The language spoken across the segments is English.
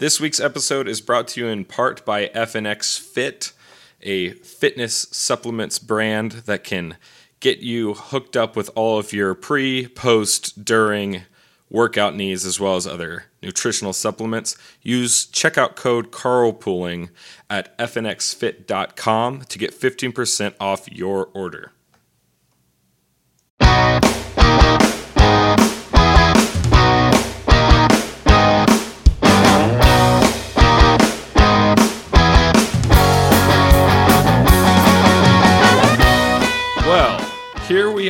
This week's episode is brought to you in part by FNX Fit, a fitness supplements brand that can get you hooked up with all of your pre, post, during workout needs as well as other nutritional supplements. Use checkout code carlpooling at fnxfit.com to get 15% off your order.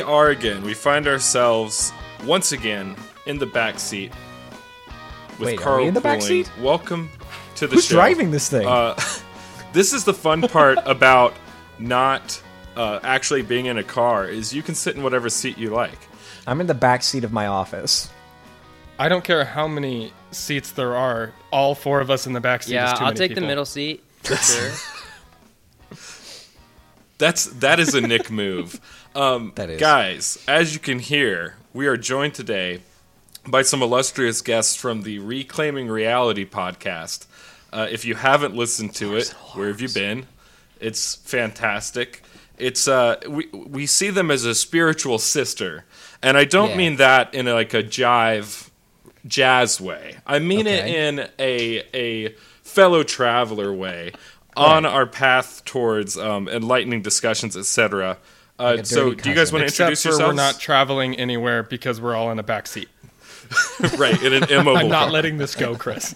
We are again. We find ourselves once again in the back seat with Wait, are Carl we in the back seat? Welcome to the Who's show. driving this thing? Uh, this is the fun part about not uh, actually being in a car is you can sit in whatever seat you like. I'm in the back seat of my office. I don't care how many seats there are. All four of us in the back seat. Yeah, is too I'll many take people. the middle seat. for Sure. That's that is a Nick move. Um, That is. guys. As you can hear, we are joined today by some illustrious guests from the Reclaiming Reality podcast. Uh, if you haven't listened to it, where have you been? It's fantastic. It's uh, we we see them as a spiritual sister, and I don't Yeah. mean that in like a jive jazz way. I mean it in a a fellow traveler way on our path towards um, enlightening discussions, etc. Uh, a so, dirty do you guys want to Except introduce for yourselves? we're not traveling anywhere because we're all in a back seat. right in an immobile. I'm not car. letting this go, Chris.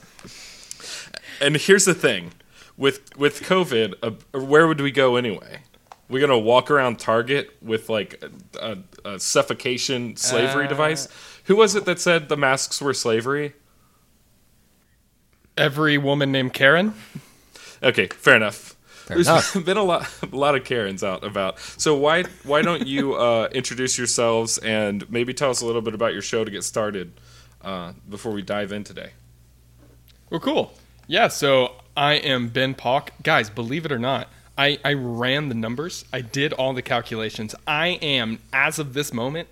And here's the thing, with with COVID, uh, where would we go anyway? We're gonna walk around Target with like a, a, a suffocation slavery Uh, device. Who was it that said the masks were slavery? Every woman named Karen. Okay, fair enough. There's enough. been a lot, a lot of Karens out about. So why, why don't you uh, introduce yourselves and maybe tell us a little bit about your show to get started uh, before we dive in today? Well, cool. Yeah, so I am Ben Palk. Guys, believe it or not, I, I ran the numbers. I did all the calculations. I am, as of this moment,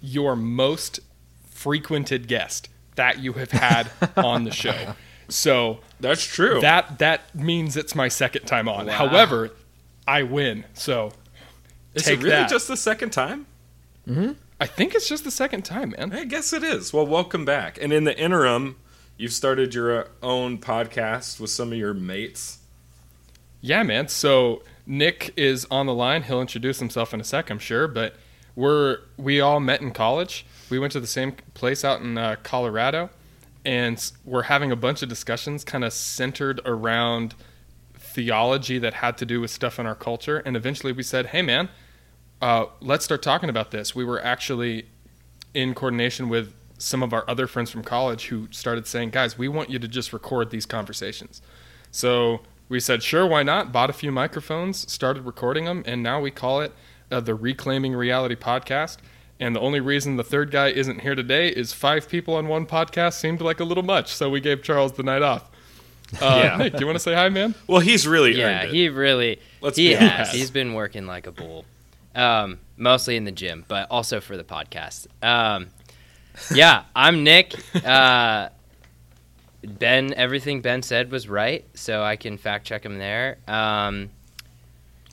your most frequented guest that you have had on the show. So That's true. that that means it's my second time on. Wow. However, I win. So Is take it really that. just the second time? I think it's just the second time, man. I guess it is. Well, welcome back. And in the interim, you've started your own podcast with some of your mates. Yeah, man. So Nick is on the line. He'll introduce himself in a sec, I'm sure. But we're we all met in college. We went to the same place out in uh, Colorado, and we're having a bunch of discussions, kind of centered around theology that had to do with stuff in our culture. And eventually, we said, "Hey, man, uh, let's start talking about this." We were actually in coordination with some of our other friends from college who started saying, "Guys, we want you to just record these conversations." So we said, sure, why not? Bought a few microphones, started recording them, and now we call it uh, the Reclaiming Reality Podcast. And the only reason the third guy isn't here today is five people on one podcast seemed like a little much, so we gave Charles the night off. Uh, Yeah. Nick, do you want to say hi, man? Well, he's really yeah, it. he really Let's he be has. He's been working like a bull, um, mostly in the gym, but also for the podcast. Um, yeah, I'm Nick. Uh, ben, everything Ben said was right, so I can fact check him there. Um,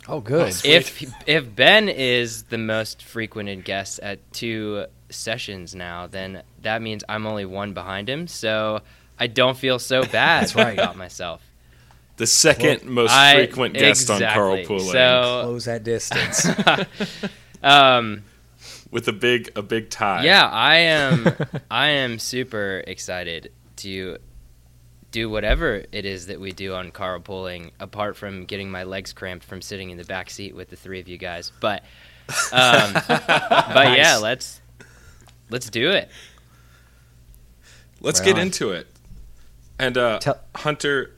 Oh, good. Nice. if if Ben is the most frequented guest at two sessions now, then that means I'm only one behind him. So I don't feel so bad right. about myself. the second most I- frequent guest on Carl exactly. Pooling So Close that distance. um, with a big a big tie. yeah, I am I am super excited to do whatever it is that we do on Carl Pooling, apart from getting my legs cramped from sitting in the back seat with the three of you guys. But um, but yeah, let's let's do it. Let's Right get on. into it. And uh, Tell- Hunter,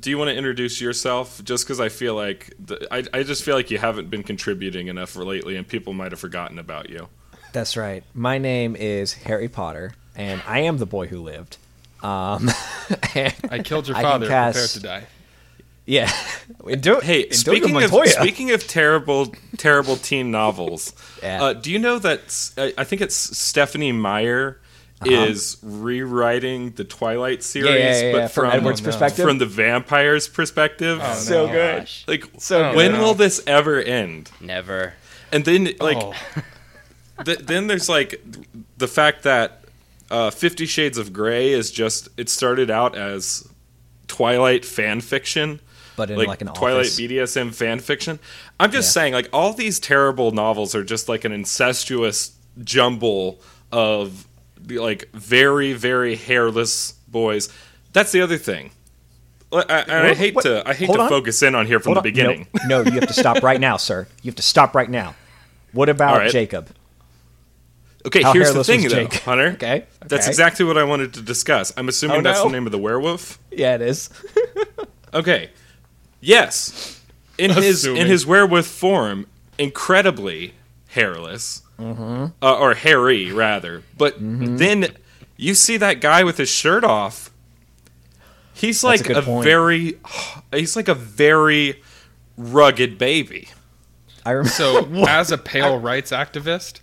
do you want to introduce yourself? Just because I feel like the, I, I just feel like you haven't been contributing enough lately, and people might have forgotten about you. That's right. My name is Harry Potter, and I am the boy who lived. Um, I killed your I can father. Prepare to die. yeah. Do, Hey, speaking of speaking of terrible terrible teen novels, Yeah. uh, do you know that I think it's Stephenie Meyer is rewriting the Twilight series, Uh-huh. yeah, yeah, but yeah, from from Edward's no. perspective. from the vampire's perspective. Oh, so no. good. Gosh, Like, So Oh, when no. will this ever end? never. And then, like, Oh. th- then there's like the fact that uh, Fifty Shades of Grey is just it started out as Twilight fan fiction, But in like, like, an Twilight office. BDSM fan fiction. I'm just Yeah. saying, like all these terrible novels are just like an incestuous jumble of like very very hairless boys. That's the other thing. I, I, and I hate what- to I hate hold to on. focus in on here from Hold the on. beginning. No, no, you have to stop right now, sir. You have to stop right now. What about All right. Jacob? Okay, How here's the thing, though, Jake? Hunter. Okay, That's exactly what I wanted to discuss. I'm assuming Oh, that's no. the name of the werewolf. Yeah, it is. Okay. Yes. In his in his werewolf form, incredibly hairless, Mm-hmm. uh, or hairy rather. But then you see that guy with his shirt off. He's That's a like a, very, he's like a very rugged baby. I remember. So, as a pale rights activist,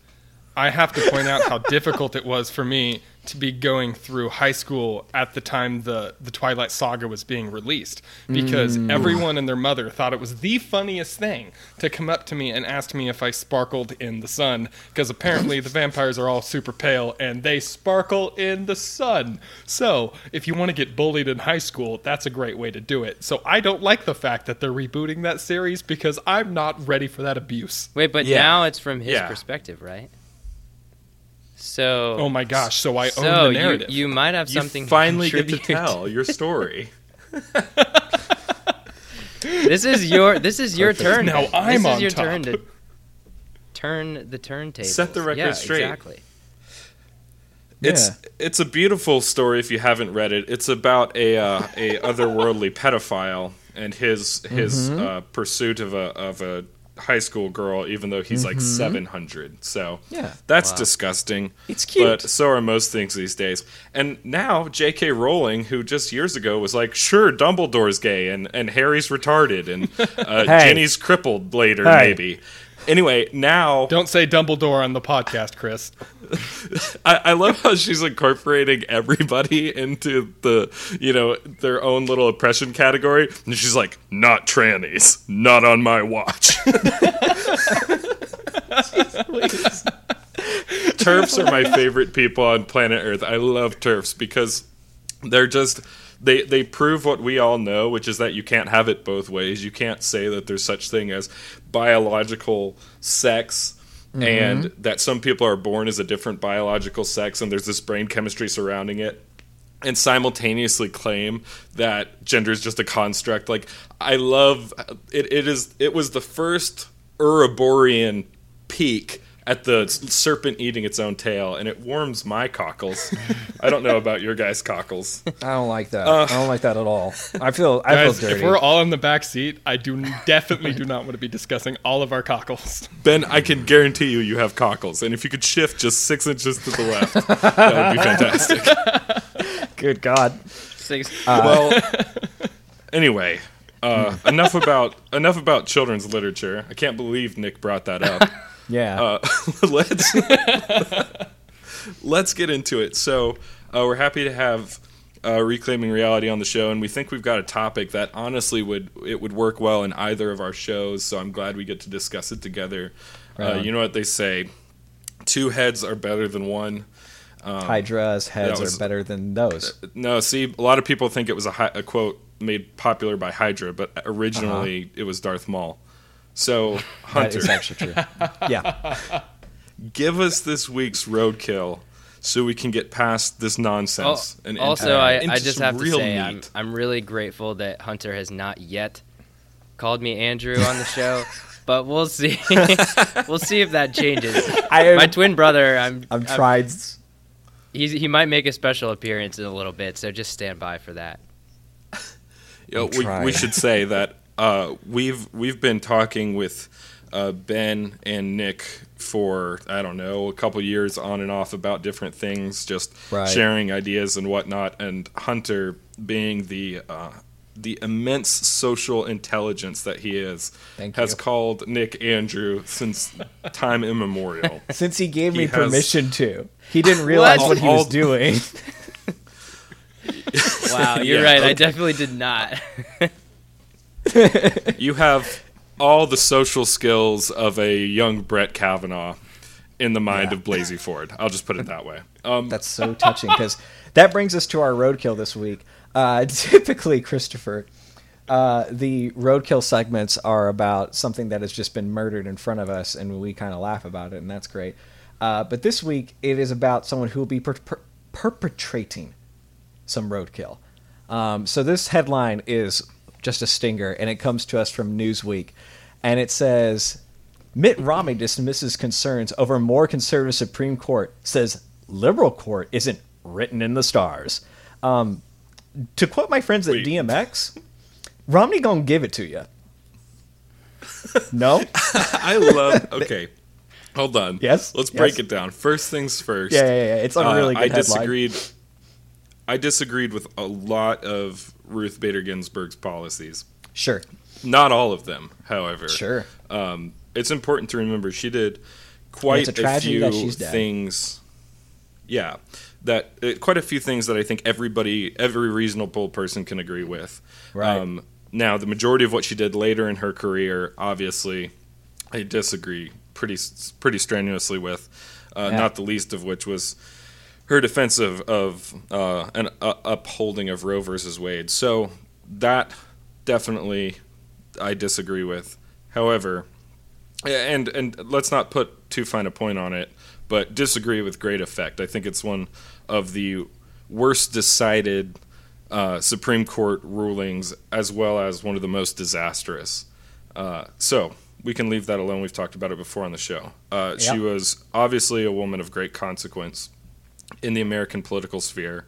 I have to point out how difficult it was for me to be going through high school at the time the, the Twilight Saga was being released because Mm. everyone and their mother thought it was the funniest thing to come up to me and ask me if I sparkled in the sun because apparently the vampires are all super pale and they sparkle in the sun. So, if you want to get bullied in high school, that's a great way to do it. So, I don't like the fact that they're rebooting that series because I'm not ready for that abuse. Wait, but Yeah. now it's from his Yeah. perspective, right? So. Oh my gosh! So I own the you, narrative. you might have You something. finally get to tell your story. This is your. This is your turn. Now I'm this on is your top. turn to turn the turntable. Set the record yeah, straight. Exactly. It's Yeah. it's a beautiful story if you haven't read it. It's about a uh, a otherworldly pedophile and his his Mm-hmm. uh, pursuit of a of a high school girl, even though he's like seven hundred. So Mm-hmm. Yeah. that's Wow. disgusting. It's cute. but so are most things these days. And now J.K. Rowling, who just years ago was like, sure, Dumbledore's gay and and Harry's retarded and uh, Hey. Ginny's crippled later, Hey. maybe. Anyway, now Don't say Dumbledore on the podcast, Chris. I, I love how she's incorporating everybody into the you know their own little oppression category, and she's like, "Not trannies, not on my watch." TERFs are my favorite people on planet Earth. I love TERFs because they're just they they prove what we all know, which is that you can't have it both ways. You can't say that there's such thing as biological sex mm-hmm. and that some people are born as a different biological sex and there's this brain chemistry surrounding it and simultaneously claim that gender is just a construct like i love it it is it was the first Ouroborean peak at the serpent eating its own tail and it warms my cockles i don't know about your guys cockles I don't like that. Uh, I don't like that at all. I feel. I Guys, feel if we're all in the back seat, I do definitely do not want to be discussing all of our cockles. ben i can guarantee you you have cockles and if you could shift just six inches to the left that would be fantastic Good God. Six. Uh, well anyway uh, hmm. enough about enough about children's literature i can't believe nick brought that up Yeah. uh, let's let's get into it. So uh, we're happy to have uh, reclaiming reality on the show, and we think we've got a topic that honestly would it would work well in either of our shows. So I'm glad we get to discuss it together. Right Uh, you know what they say: two heads are better than one. Hydra's heads was- are better than those. No, see, a lot of people think it was a, a quote made popular by Hydra, but originally it was Darth Maul. So Hunter, is actually true. Yeah. give us this week's roadkill so we can get past this nonsense. Al- and also, into- I, into I just some have to say I'm. I'm really grateful that Hunter has not yet called me Andrew on the show, but we'll see. we'll see if that changes. I am, My twin brother, I'm, I'm tried. He's, he might make a special appearance in a little bit, so just stand by for that. You know, we, we should say that uh, we've we've been talking with uh, Ben and Nick for I don't know a couple years on and off about different things, just Right. sharing ideas and whatnot. And Hunter, being the uh, the immense social intelligence that he is Thank has you. called Nick Andrew since time immemorial. Since he gave me has- permission to, he didn't realize What? what, he All- was doing. Wow, you're Yeah, right. I definitely did not. you have all the social skills of a young Brett Kavanaugh in the mind Yeah. of Blasey Ford. I'll just put it that way. Um, That's so touching because that brings us to our roadkill this week. Uh, typically, Christopher, uh, the roadkill segments are about something that has just been murdered in front of us, and we kind of laugh about it, and that's great. Uh, but this week, it is about someone who will be per- per- perpetrating some roadkill. Um, so this headline is just a stinger, and it comes to us from Newsweek, and it says Mitt Romney dismisses concerns over more conservative Supreme Court. Says liberal court isn't written in the stars. Um, to quote my friends at Wait. DMX, Romney gonna give it to you. No, I love. Okay, hold on. Yes, let's break yes. it down. First things first. yeah, yeah, yeah. It's a really Uh, good I headline. disagreed. I disagreed with a lot of Ruth Bader Ginsburg's policies. Sure, Not all of them, however. sure. Um, it's important to remember she did quite it's a few that she's dead. things. Yeah, that uh, quite a few things that I think everybody, every reasonable person can agree with. Right. Um, now, the majority of what she did later in her career, obviously, I disagree pretty pretty strenuously with. Uh, Yeah. Not the least of which was her defense of, of uh, an uh, upholding of Roe versus Wade. So that definitely I disagree with. However, and and let's not put too fine a point on it, but disagree with great effect. I think it's one of the worst decided uh, Supreme Court rulings, as well as one of the most disastrous. Uh, so we can leave that alone. We've talked about it before on the show. Uh, She was obviously a woman of great consequence in the American political sphere,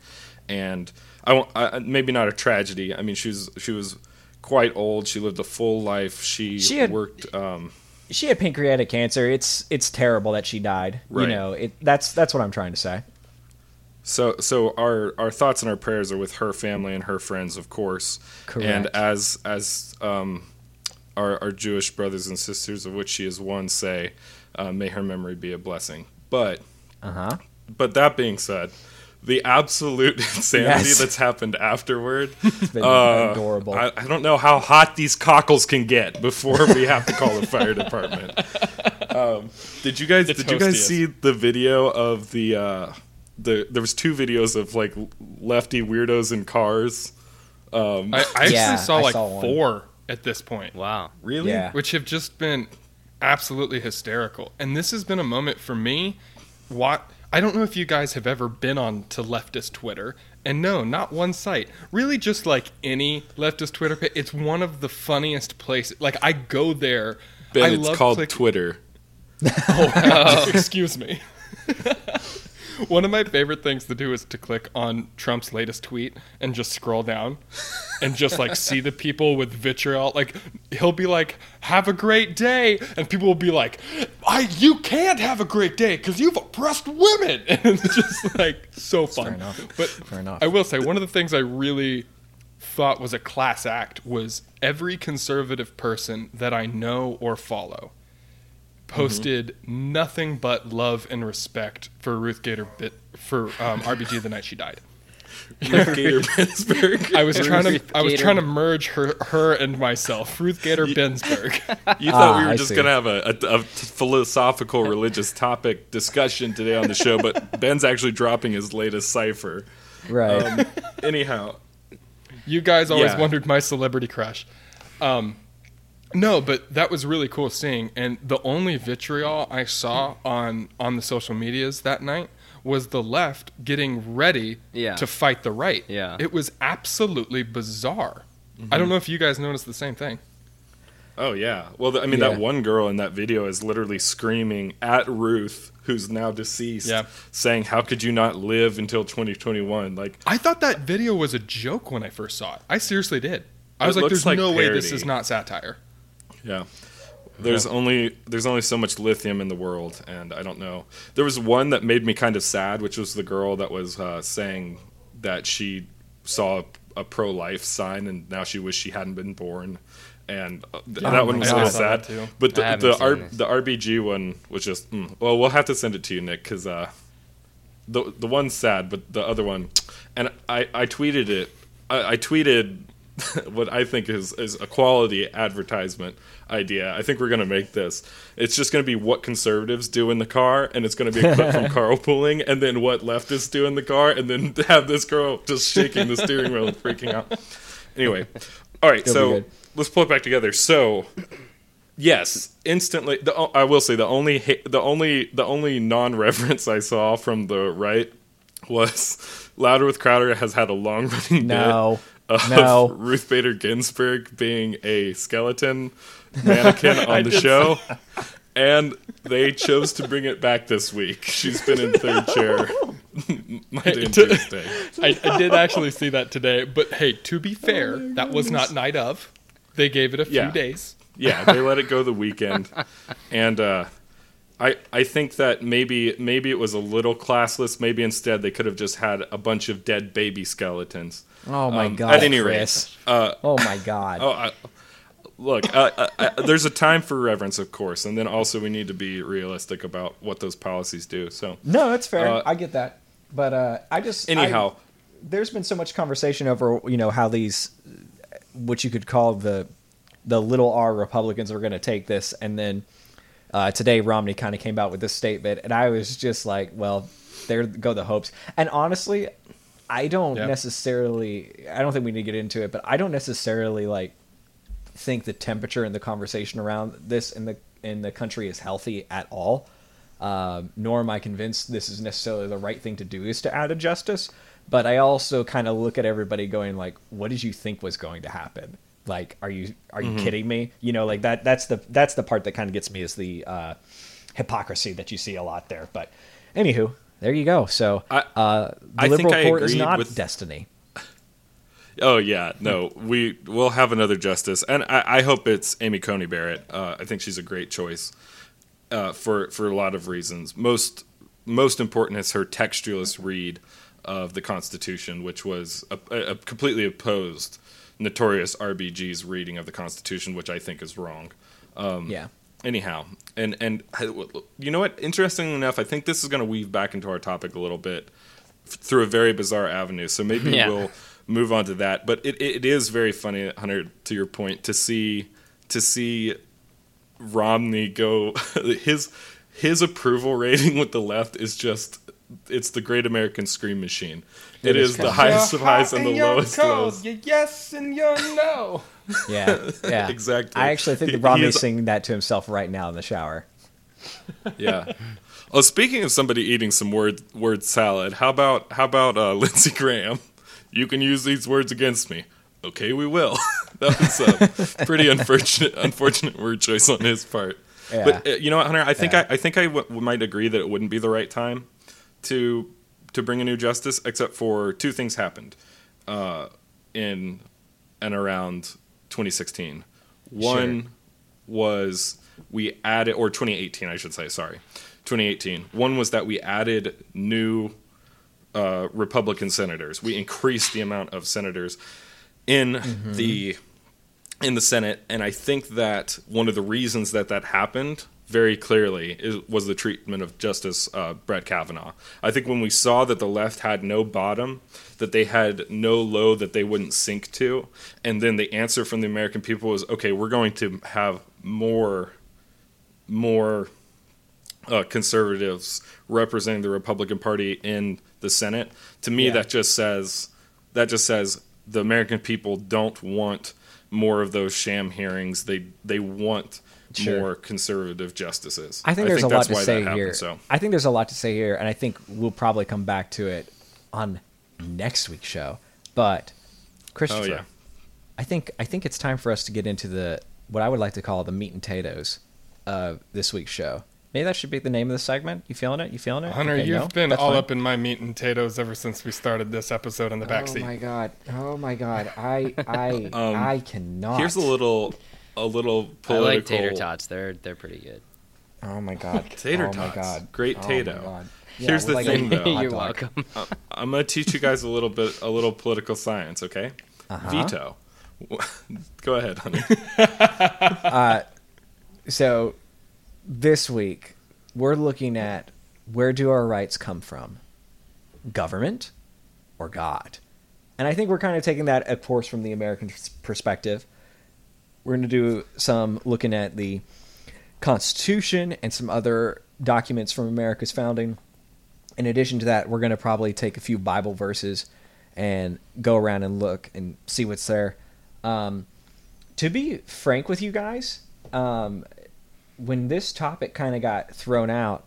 and I, won't- I maybe not a tragedy. I mean, she was she was quite old. She lived a full life. She, She had- worked. Um, She had pancreatic cancer. It's it's terrible that she died. Right. You know, it, that's that's what I'm trying to say. So, so our our thoughts and our prayers are with her family and her friends, of course. Correct. And as as um, our our Jewish brothers and sisters, of which she is one, say, uh, may her memory be a blessing. But Uh huh. But that being said, the absolute insanity Yes. that's happened afterward. It's been uh, adorable. I, I don't know how hot these cockles can get before we have to call the fire department. Um, did you guys The did you guys see the video of the uh, the there was two videos of like lefty weirdos in cars. Um, I, I actually Yeah, saw I like saw four at this point, Wow. really? yeah. which have just been absolutely hysterical. And this has been a moment for me. What I don't know if you guys have ever been on to leftist Twitter, and no, not one site. Really, just like any leftist Twitter page. It's one of the funniest places. Like I go there. Ben, I it's love called click- Twitter. Oh, excuse me. One of my favorite things to do is to click on Trump's latest tweet and just scroll down and just like see the people with vitriol. Like he'll be like, "Have a great day," and people will be like, "I you can't have a great day because you've oppressed women." And it's just like so fun. Fair enough. But Fair enough. I will say one of the things I really thought was a class act was every conservative person that I know or follow posted nothing but love and respect for Ruth Gator bit for um, RBG the night she died. Ruth Gator Bensberg. I was trying to Ruth I was trying to merge her her and myself. Ruth Gator Bensberg. You thought Ah, we were I just see. going to have a, a, a philosophical religious topic discussion today on the show, but Ben's actually dropping his latest cipher. Right. Um, anyhow, You guys always Yeah. wondered my celebrity crush. Um, no, but that was really cool seeing. And the only vitriol I saw on on the social medias that night was the left getting ready Yeah. to fight the right. Yeah. It was absolutely bizarre. I don't mm-hmm. know if you guys noticed the same thing. Oh yeah. Well, I mean, Yeah. that one girl in that video is literally screaming at Ruth, who's now deceased, Yeah. saying, "How could you not live until 2021?" Like, I thought that video was a joke when I first saw it. I seriously did. I was like, "There's like no way this is not satire." Yeah. There's only there's only so much lithium in the world, and I don't know. There was one that made me kind of sad, which was the girl that was uh, saying that she saw a pro life sign, and now she wished she hadn't been born. And uh, th- Oh that one my was God. really I saw that sad. too. But the the, R, the RBG one was just mm, well, we'll have to send it to you, Nick, because uh, the the one's sad, but the other one, and I I tweeted it. I, I tweeted what I think is is a quality advertisement idea. I think we're gonna make this. It's just gonna be what conservatives do in the car, and it's gonna be a clip from carlpooling, and then what leftists do in the car, and then have this girl just shaking the steering wheel and freaking out. Anyway, all right, It'll so let's pull it back together. So Yes, instantly. The, I will say the only the only the only non reverence I saw from the right was Louder with Crowder has had a long running No. bit of No. Ruth Bader Ginsburg being a skeleton mannequin on the show, and they chose to bring it back this week. She's been in third chair Monday and Tuesday. I, I did actually see that today, but hey, to be fair, that was not night of. They gave it a few Yeah. days. yeah, they let it go the weekend, and uh, I I think that maybe maybe it was a little classless. Maybe instead they could have just had a bunch of dead baby skeletons. Oh my Um, god, at any Chris. rate, uh, Oh my god. oh, I, look, uh, uh, there's a time for reverence, of course, and then also we need to be realistic about what those policies do. So No, that's fair. Uh, I get that. But uh, I just I- anyhow, there's been so much conversation over you know how these what you could call the the little r republicans are going to take this and then uh, today romney kind of came out with this statement and i was just like well there go the hopes and honestly i don't Yeah. necessarily i don't think we need to get into it but i don't necessarily like think the temperature and the conversation around this in the in the country is healthy at all. Um, nor am I convinced this is necessarily the right thing to do is to add a justice. But I also kind of look at everybody going like, "What did you think was going to happen? Like, are you are you kidding me? You know, like that. That's the that's the part that kind of gets me is the uh, hypocrisy that you see a lot there. But anywho, there you go. So I- uh, the I liberal I court is not with- destiny. Oh yeah, no, we will have another justice, and I, I hope it's Amy Coney Barrett. Uh, I think she's a great choice uh, for for a lot of reasons. Most most important is her textualist read of the Constitution, which was a, a completely opposed notorious RBG's reading of the Constitution, which I think is wrong. Um, yeah. anyhow and and you know what interestingly enough i think this is going to weave back into our topic a little bit through a very bizarre avenue so maybe Yeah. we'll move on to that but it, it is very funny hunter to your point to see to see romney go his his approval rating with the left is just it's the great american scream machine It it is is the highest of highs and the lowest of lows Your yes and your no. Yeah, yeah, Exactly. I actually think that Romney's is- singing that to himself right now in the shower. Yeah. Oh, speaking of somebody eating some word word salad, how about how about uh, Lindsey Graham? You can use these words against me. Okay, we will. that was a pretty unfortunate unfortunate word choice on his part. Yeah. But uh, you know what, Hunter? I think Yeah. I, I think I w- might agree that it wouldn't be the right time to to bring a new justice, except for two things happened uh, in and around 2016. One was we added, or 2018, I should say. Sorry, 2018. One was that we added new uh, Republican senators. We increased the amount of senators in the in the Senate, and I think that one of the reasons that that happened very clearly is, was the treatment of Justice uh, Brett Kavanaugh. I think when we saw that the left had no bottom, that they had no low that they wouldn't sink to, and then the answer from the American people was, okay, we're going to have more, more uh, conservatives representing the Republican Party in the Senate. To me, Yeah. that just says that just says the American people don't want more of those sham hearings. They they want Sure. more conservative justices. I think there's a lot that's to say happened, here. So I think there's a lot to say here, and I think we'll probably come back to it on next week's show. But Christopher, Oh, yeah. I think I think it's time for us to get into the what I would like to call the meat and potatoes of this week's show. Maybe that should be the name of the segment. You feeling it? You feeling it? Hunter, Okay, you've no? been That's all fine. up in my meat and potatoes ever since we started this episode in the backseat. Oh backseat. my god! Oh my god! I I Um, I cannot. here's a little a little political. I like tater tots. They're they're pretty good. Oh my god! Tater oh tots. My god. Great Oh my tato. God. Here's with the thing, though. You're welcome. Uh, I'm gonna teach you guys a little bit a little political science. Okay. Uh-huh. veto. Go ahead, honey. Uh, so this week we're looking at where do our rights come from? Government or God? And I think we're kind of taking that of course from the American perspective. We're going to do some looking at the Constitution and some other documents from America's founding. In addition to that, we're going to probably take a few Bible verses and go around and look and see what's there. Um, to be frank with you guys, um, when this topic kind of got thrown out,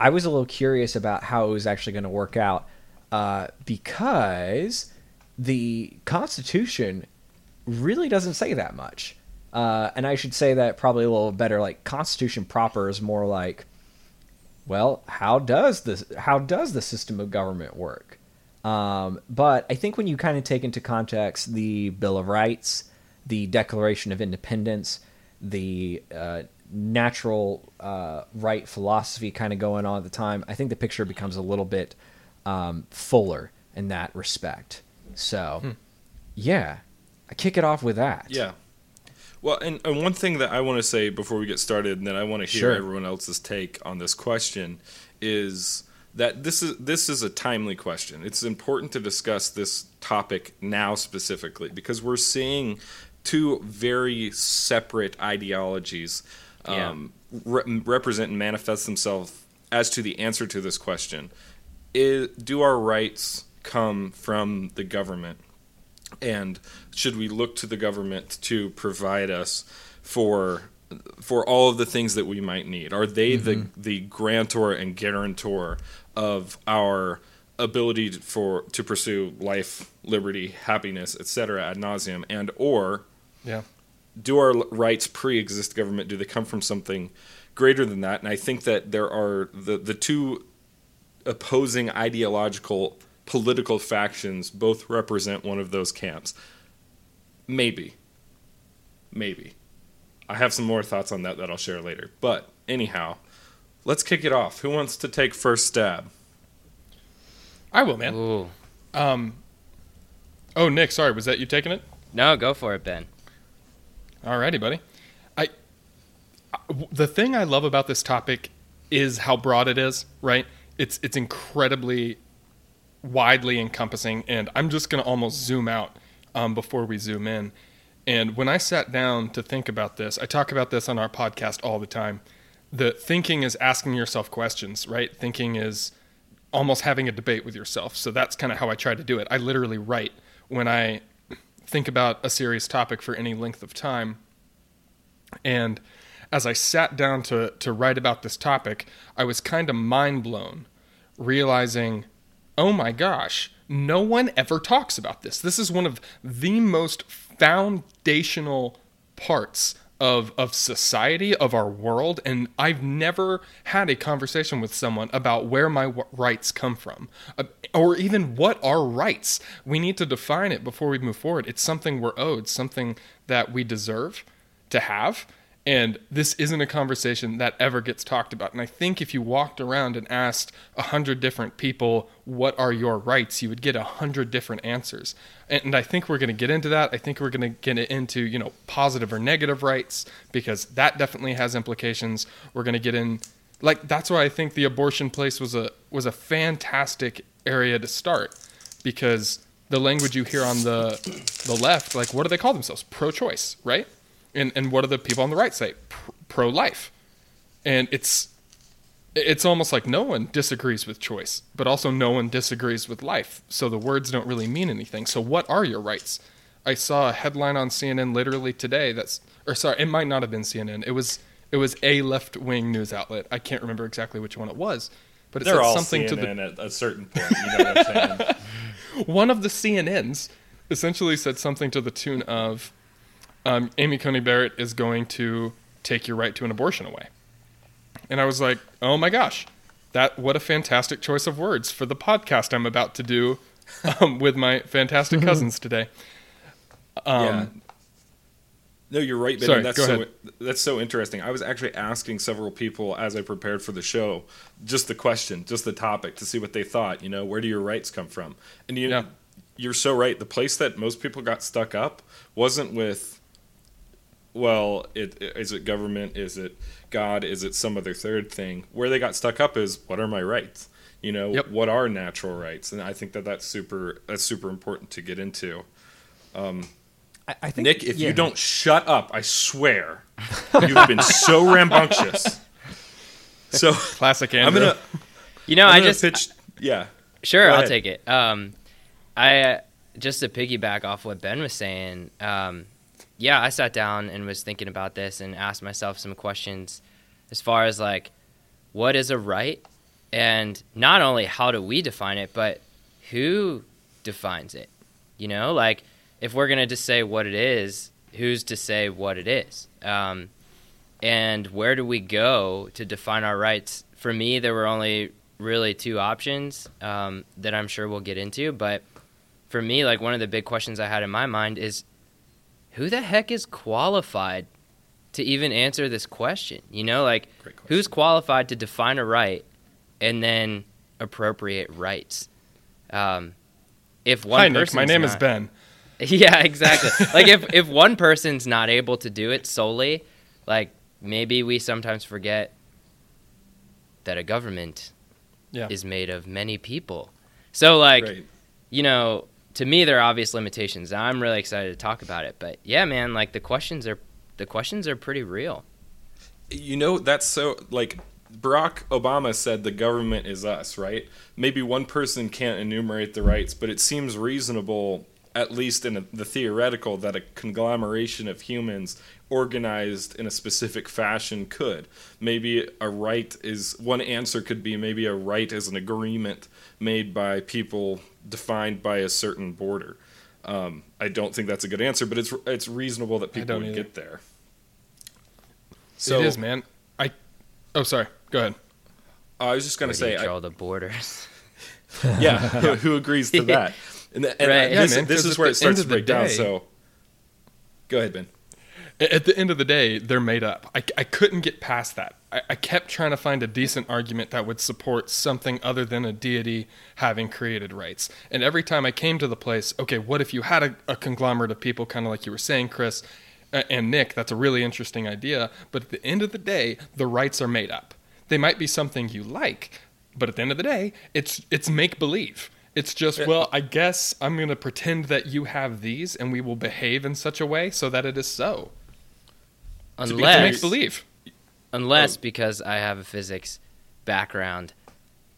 I was a little curious about how it was actually going to work out uh, because the Constitution really doesn't say that much. Uh, and I should say that probably a little better. Like Constitution proper is more like, well, how does this? How does the system of government work? Um, but I think when you kind of take into context the Bill of Rights, the Declaration of Independence, the uh, natural uh, right philosophy kind of going on at the time, I think the picture becomes a little bit um, fuller in that respect. So, yeah, I kick it off with that. Yeah. Well, and, and one thing that I want to say before we get started, and then I want to hear Sure. everyone else's take on this question, is that this is this is a timely question. It's important to discuss this topic now specifically because we're seeing two very separate ideologies Yeah. um, re- represent and manifest themselves as to the answer to this question. Is, do our rights come from the government? and should we look to the government to provide us for for all of the things that we might need? Are they the mm-hmm. the grantor and guarantor of our ability to- for to pursue life liberty happiness etc ad nauseum and or Yeah. do our rights pre-exist government? Do they come from something greater than that? And i think that there are the the two opposing ideological political factions both represent one of those camps maybe maybe i have some more thoughts on that that i'll share later but anyhow let's kick it off who wants to take first stab I will, man. Ooh. Um. Oh, Nick, sorry, was that you taking it? No, go for it, Ben. Alrighty, buddy. I I- the thing I love about this topic is how broad it is. Right? It's it's incredibly widely encompassing, and I'm just gonna almost zoom out um, before we zoom in. And when I sat down to think about this, I talk about this on our podcast all the time. The thinking is asking yourself questions, right? Thinking is almost having a debate with yourself. So that's kind of how I try to do it. I literally write when I think about a serious topic for any length of time. And as I sat down to, to write about this topic, I was kind of mind blown, realizing, oh my gosh, no one ever talks about this. This is one of the most foundational parts of, of society, of our world, and I've never had a conversation with someone about where my w- rights come from, uh, or even what are rights. We need to define it before we move forward. It's something we're owed, something that we deserve to have. And this isn't a conversation that ever gets talked about. And I think if you walked around and asked a hundred different people, what are your rights, you would get a hundred different answers. And, I think we're going to get into that. I think we're going to get into, you know, positive or negative rights, because that definitely has implications. We're going to get in, like, that's why I think the abortion place was a, was a fantastic area to start, because the language you hear on the, the left, like, what do they call themselves? Pro choice, right? And and what do the people on the right say? Pro life, and it's it's almost like no one disagrees with choice, but also no one disagrees with life. So the words don't really mean anything. So what are your rights? I saw a headline on CNN literally today. That's or sorry, it might not have been CNN. It was it was a left wing news outlet. I can't remember exactly which one it was, but it they're said something CNN to the at a certain point you know what i'm saying one of the CNNs essentially said something to the tune of um, Amy Coney Barrett is going to take your right to an abortion away. And I was like, oh my gosh, that what a fantastic choice of words for the podcast I'm about to do um, with my fantastic cousins today. Um, yeah. No, you're right, Ben. sorry, that's go so ahead. that's so interesting. I was actually asking several people as I prepared for the show just the question, just the topic, to see what they thought. You know, where do your rights come from? And you Yeah. you're so right. The place that most people got stuck up wasn't with, well, it, is it government? Is it God? Is it some other third thing? Where they got stuck up is what are my rights? You know, Yep. what are natural rights? And I think that that's super that's super important to get into. I, I think Nick, if yeah. you don't shut up, I swear you've been so rambunctious. So Classic I'm gonna, You know, I'm I gonna just pitch. Yeah, Sure, I'll take it. Um, I uh, just to piggyback off what Ben was saying. Um, yeah, I sat down and was thinking about this and asked myself some questions as far as like, what is a right, and not only how do we define it, but who defines it. You know, like if we're gonna just say what it is, who's to say what it is? Um, and where do we go to define our rights? For me, there were only really two options um, that I'm sure we'll get into. But for me, like one of the big questions I had in my mind is who the heck is qualified to even answer this question? You know, like who's qualified to define a right and then appropriate rights? Um, if one Hi, Nick. My name is not- Ben. yeah, exactly. like if if one person's not able to do it solely, like maybe we sometimes forget that a government Yeah. is made of many people. So like, right. you know, to me there are obvious limitations. I'm really excited to talk about it. But yeah, man, like the questions are the questions are pretty real. You know, that's so like Barack Obama said the government is us, right? Maybe one person can't enumerate the rights, but it seems reasonable, at least in the theoretical, that a conglomeration of humans organized in a specific fashion could. Maybe a right is one answer could be maybe a right is an agreement made by people defined by a certain border. Um, I don't think that's a good answer, but it's it's reasonable that people don't would either. get there. it is, man. I. Oh, sorry. Go ahead. I was just going Where to do you say, I, draw the borders. yeah, who, who agrees to that? And, th- and Right. I- Yeah, this, man, this 'cause is where it starts to of the break down. So, go ahead, Ben. At the end of the day, they're made up. I, I couldn't get past that. I, I kept trying to find a decent argument that would support something other than a deity having created rights. And every time I came to the place, okay, what if you had a, a conglomerate of people, kind of like you were saying, Chris a- and Nick? That's a really interesting idea. But at the end of the day, the rights are made up. They might be something you like, but at the end of the day, it's it's make believe. It's just, well, I guess I'm going to pretend that you have these and we will behave in such a way so that it is so. Unless make believe. Unless oh. because I have a physics background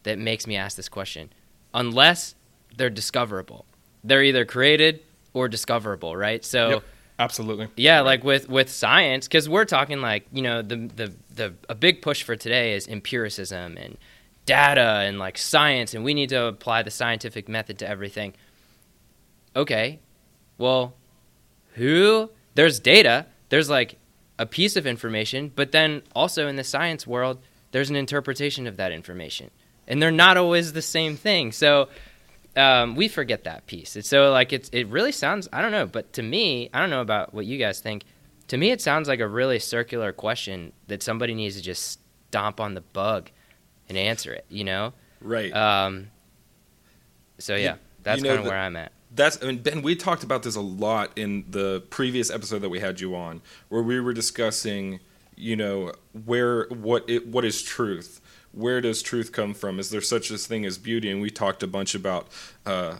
that makes me ask this question. Unless they're discoverable. They're either created or discoverable, right? So Yep, absolutely. yeah, like with with science cuz we're talking like, you know, the the the a big push for today is empiricism and data and like science and we need to apply the scientific method to everything. Okay. Well, who there's data, there's like a piece of information, but then also in the science world, there's an interpretation of that information. And they're not always the same thing. So um, we forget that piece. It's so like it's it really sounds I don't know, but to me, I don't know about what you guys think. To me it sounds like a really circular question that somebody needs to just stomp on the bug and answer it, you know? Right. Um, so yeah, You- that's you know, kind of where I'm at. That's I mean Ben, we talked about this a lot in the previous episode that we had you on, where we were discussing, you know, where what it, what is truth? Where does truth come from? Is there such a thing as beauty? And we talked a bunch about uh,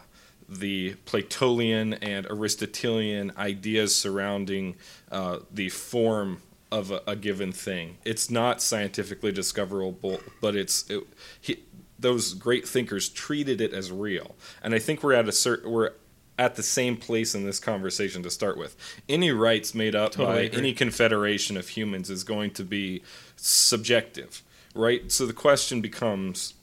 the Platonian and Aristotelian ideas surrounding uh, the form of a, a given thing. It's not scientifically discoverable, but it's it, he, those great thinkers treated it as real. And I think we're at a certain we're at the same place in this conversation to start with. Any rights made up Totally by agree. any confederation of humans is going to be subjective, right? So the question becomes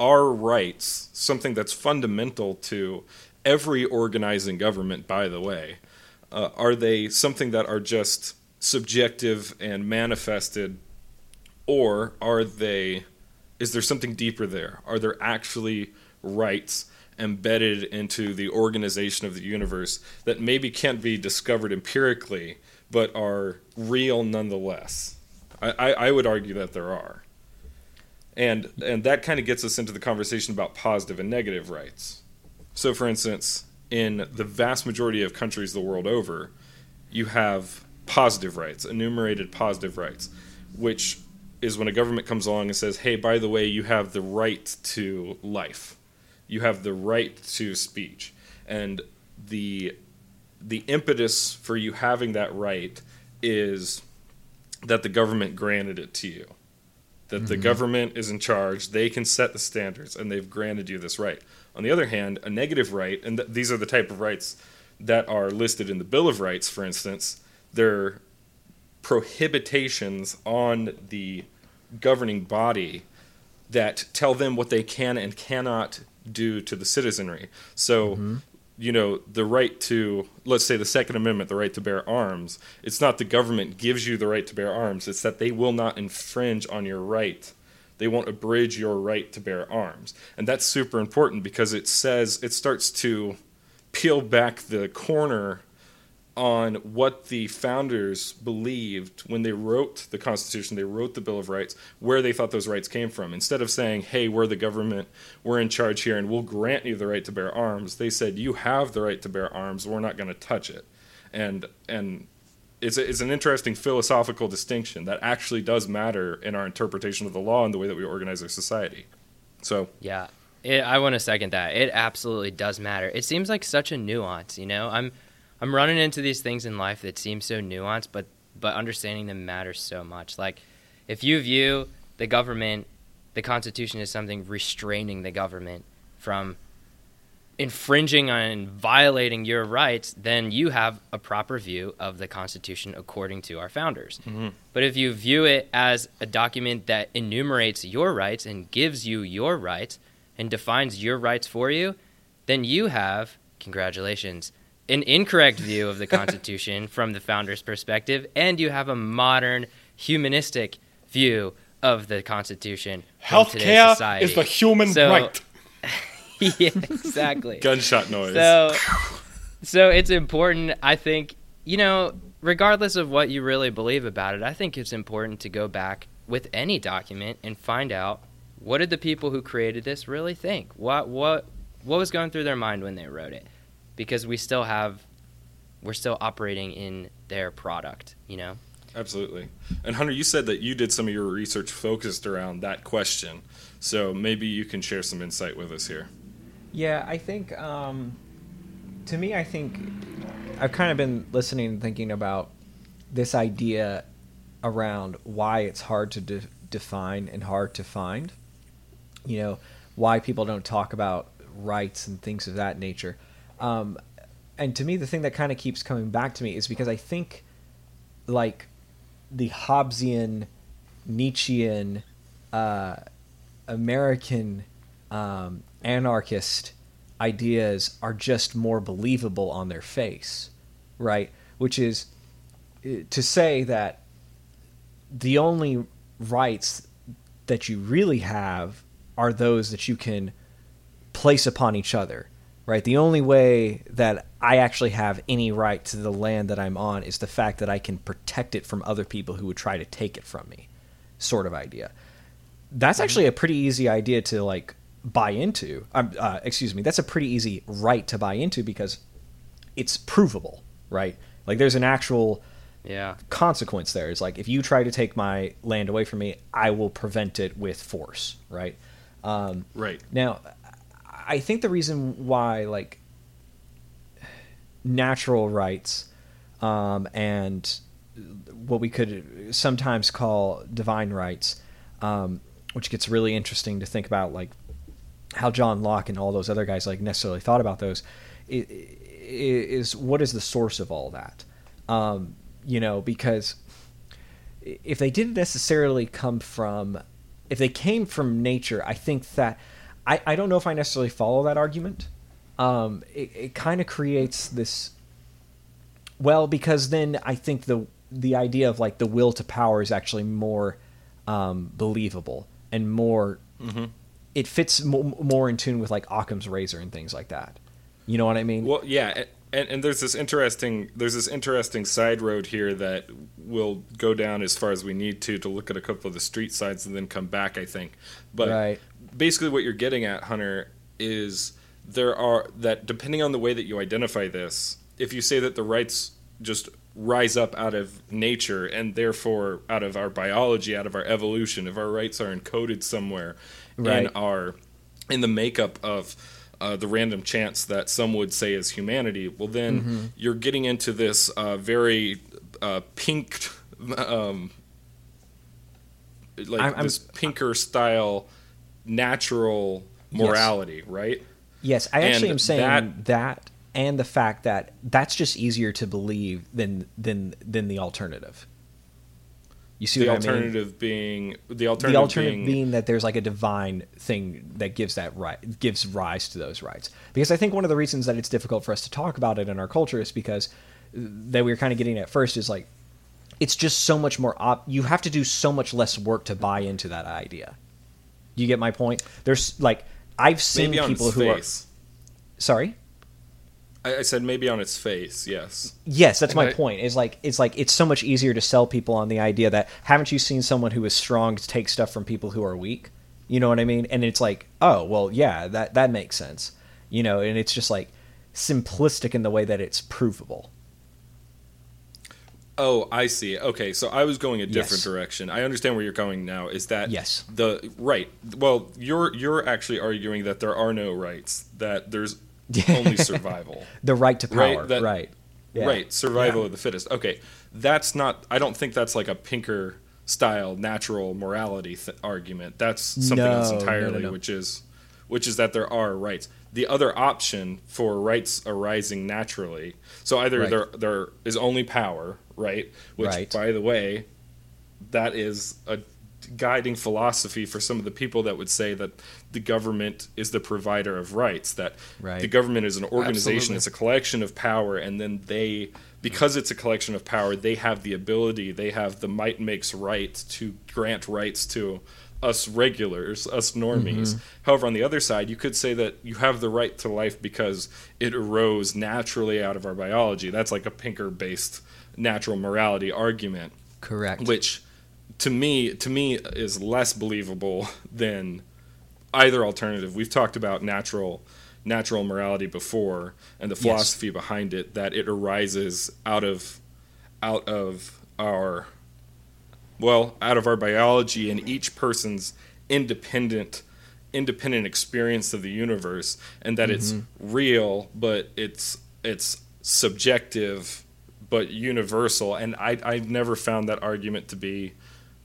are rights something that's fundamental to every organizing government by the way uh, are they something that are just subjective and manifested or are they is there something deeper there are there actually rights embedded into the organization of the universe that maybe can't be discovered empirically but are real nonetheless. I, I, I would argue that there are. And and that kind of gets us into the conversation about positive and negative rights. So for instance in the vast majority of countries the world over, you have positive rights, enumerated positive rights, which is when a government comes along and says, hey, by the way, you have the right to life, you have the right to speech. And the the impetus for you having that right is that the government granted it to you. That mm-hmm. the government is in charge, they can set the standards, and they've granted you this right. On the other hand, a negative right, and th- these are the type of rights that are listed in the Bill of Rights, for instance, they're prohibitations on the governing body that tell them what they can and cannot do to the citizenry. So, mm-hmm. you know, the right to, let's say, the Second Amendment, the right to bear arms, it's not the government gives you the right to bear arms, it's that they will not infringe on your right they won't abridge your right to bear arms. And that's super important because it says, it starts to peel back the corner on what the founders believed when they wrote the Constitution, they wrote the Bill of Rights, where they thought those rights came from. Instead of saying, hey, we're the government, we're in charge here, and we'll grant you the right to bear arms, they said, you have the right to bear arms, we're not going to touch it. And, and it's, a, it's an interesting philosophical distinction that actually does matter in our interpretation of the law and the way that we organize our society. So yeah, it, I want to second that. It absolutely does matter. It seems like such a nuance. You know, I'm I'm running into these things in life that seem so nuanced, but but understanding them matters so much. Like if you view the government, the Constitution as something restraining the government from infringing on and violating your rights, then you have a proper view of the Constitution according to our founders. Mm-hmm. But if you view it as a document that enumerates your rights and gives you your rights and defines your rights for you, then you have, congratulations, an incorrect view of the Constitution from the founders' perspective, and you have a modern, humanistic view of the Constitution. Healthcare is the human so, right. yeah, exactly. Gunshot noise. So, so it's important. I think you know, regardless of what you really believe about it, I think it's important to go back with any document and find out what did the people who created this really think. What what what was going through their mind when they wrote it? Because we still have, we're still operating in their product. You know. Absolutely. And Hunter, you said that you did some of your research focused around that question. So maybe you can share some insight with us here. Yeah, I think um, to me, I think I've kind of been listening and thinking about this idea around why it's hard to de- define and hard to find. You know, why people don't talk about rights and things of that nature. Um, and to me, the thing that kind of keeps coming back to me is because I think, like, the Hobbesian, Nietzschean, uh, American um, anarchist ideas are just more believable on their face, right? Which is uh, to say that the only rights that you really have are those that you can place upon each other, right? The only way that I actually have any right to the land that I'm on is the fact that I can protect it from other people who would try to take it from me, sort of idea. That's mm-hmm. actually a pretty easy idea to like buy into. Um, uh, excuse me, that's a pretty easy right to buy into because it's provable, right? Like there's an actual yeah consequence there. It's like if you try to take my land away from me, I will prevent it with force, right? Um, right. Now, I think the reason why like natural rights um, and what we could sometimes call divine rights, um, which gets really interesting to think about, like how John Locke and all those other guys like necessarily thought about those is what is the source of all that? Um, you know, because if they didn't necessarily come from, if they came from nature, I think that I, I don't know if I necessarily follow that argument. Um, it, it kind of creates this. Well, because then I think the the idea of like the will to power is actually more um, believable and more mm-hmm it fits more in tune with like Occam's razor and things like that. You know what I mean? Well, yeah, and, and there's this interesting there's this interesting side road here that we'll go down as far as we need to to look at a couple of the street sides and then come back. I think, but right. Basically what you're getting at, Hunter, is there are that depending on the way that you identify this, if you say that the rights just rise up out of nature and therefore out of our biology, out of our evolution, if our rights are encoded somewhere right. in our in the makeup of uh, the random chance that some would say is humanity, well, then mm-hmm. you're getting into this uh, very uh, pink, um, like I'm, this I'm, pinker style natural morality, yes. right? Yes, I actually and am saying that, that and the fact that that's just easier to believe than than than the alternative. You see the alternative I mean? being the alternative, the alternative being, being, that there's like a divine thing that gives that right gives rise to those rights. Because I think one of the reasons that it's difficult for us to talk about it in our culture is because uh, that we were kind of getting at first is like it's just so much more op- you have to do so much less work to buy into that idea. You get my point? There's like I've seen people who face. are sorry I, said maybe on its face, yes. Yes, that's and my I, point. Is like it's like it's so much easier to sell people on the idea that haven't you seen someone who is strong to take stuff from people who are weak? You know what I mean? And it's like, oh well, yeah, that that makes sense. You know, and it's just like simplistic in the way that it's provable. Oh, I see. Okay, so I was going a different yes. direction. I understand where you're going now. Is that yes the right? Well, you're you're actually arguing that there are no rights. That there's only survival. the right to power. Right. That, right. Yeah. Right. Survival yeah. of the fittest. Okay. That's not. I don't think that's like a Pinker style natural morality th- argument. That's something no, else entirely, no, no, which is which is that there are rights. The other option for rights arising naturally. So either right. there there is only power, right? Which, right. by the way, that is a guiding philosophy for some of the people that would say that the government is the provider of rights that right. the government is an organization Absolutely. it's a collection of power and then they because it's a collection of power they have the ability they have the might makes right to grant rights to us regulars us normies mm-hmm. however on the other side you could say that you have the right to life because it arose naturally out of our biology that's like a pinker based natural morality argument correct which to me to me is less believable than either alternative. We've talked about natural natural morality before and the philosophy yes. behind it that it arises out of out of our well, out of our biology and each person's independent independent experience of the universe and that mm-hmm. it's real but it's it's subjective but universal and I I've never found that argument to be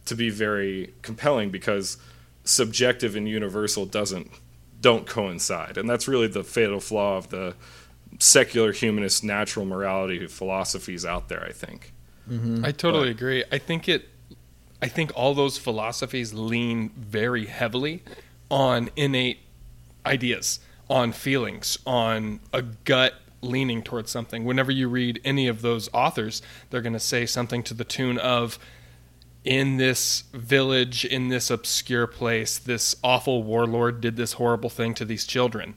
to be very compelling because subjective and universal doesn't don't coincide, and that's really the fatal flaw of the secular humanist natural morality philosophies out there. I think. Mm-hmm. I totally but, agree. I think it. I think all those philosophies lean very heavily on innate ideas, on feelings, on a gut leaning towards something. Whenever you read any of those authors, they're going to say something to the tune of in this village, in this obscure place, this awful warlord did this horrible thing to these children.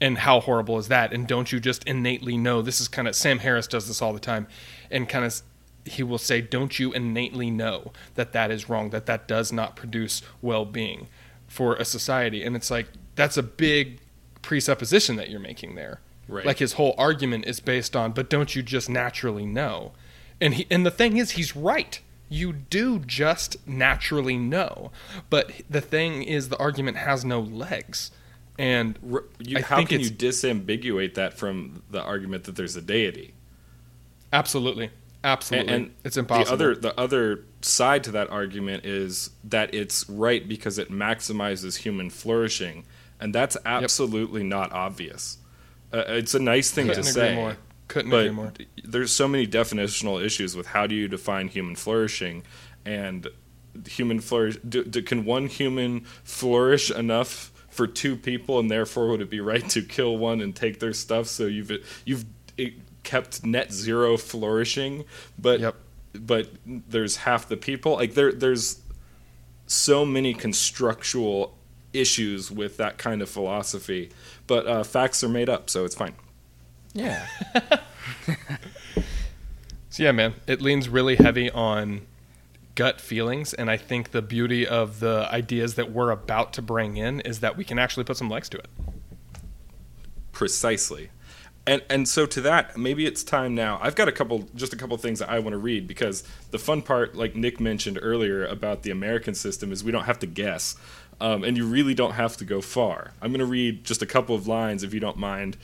And how horrible is that? And don't you just innately know? This is kind of Sam Harris does this all the time, and kind of he will say, "Don't you innately know that that is wrong? That that does not produce well-being for a society?" And it's like that's a big presupposition that you're making there. Right. Like his whole argument is based on, "But don't you just naturally know?" And he and the thing is, he's right you do just naturally know. But the thing is, the argument has no legs. And you, how can you disambiguate that from the argument that there's a deity? Absolutely, absolutely, and, and it's impossible. The other, the other side to that argument is that it's right because it maximizes human flourishing, and that's absolutely yep. not obvious. Uh, it's a nice thing to say, Couldn't agree more. Couldn't but agree more. There's so many definitional issues with how do you define human flourishing, and human flourish. Do, do, can one human flourish enough for two people, and therefore would it be right to kill one and take their stuff? So you've you've kept net zero flourishing, but yep. but there's half the people. Like there there's so many constructual issues with that kind of philosophy, but uh, facts are made up, so it's fine. Yeah. so yeah, man, it leans really heavy on gut feelings, and I think the beauty of the ideas that we're about to bring in is that we can actually put some legs to it. precisely. And and so to that, maybe it's time now. I've got a couple, just a couple things that I want to read because the fun part, like Nick mentioned earlier about the American system, is we don't have to guess, um, and you really don't have to go far. I'm going to read just a couple of lines, if you don't mind,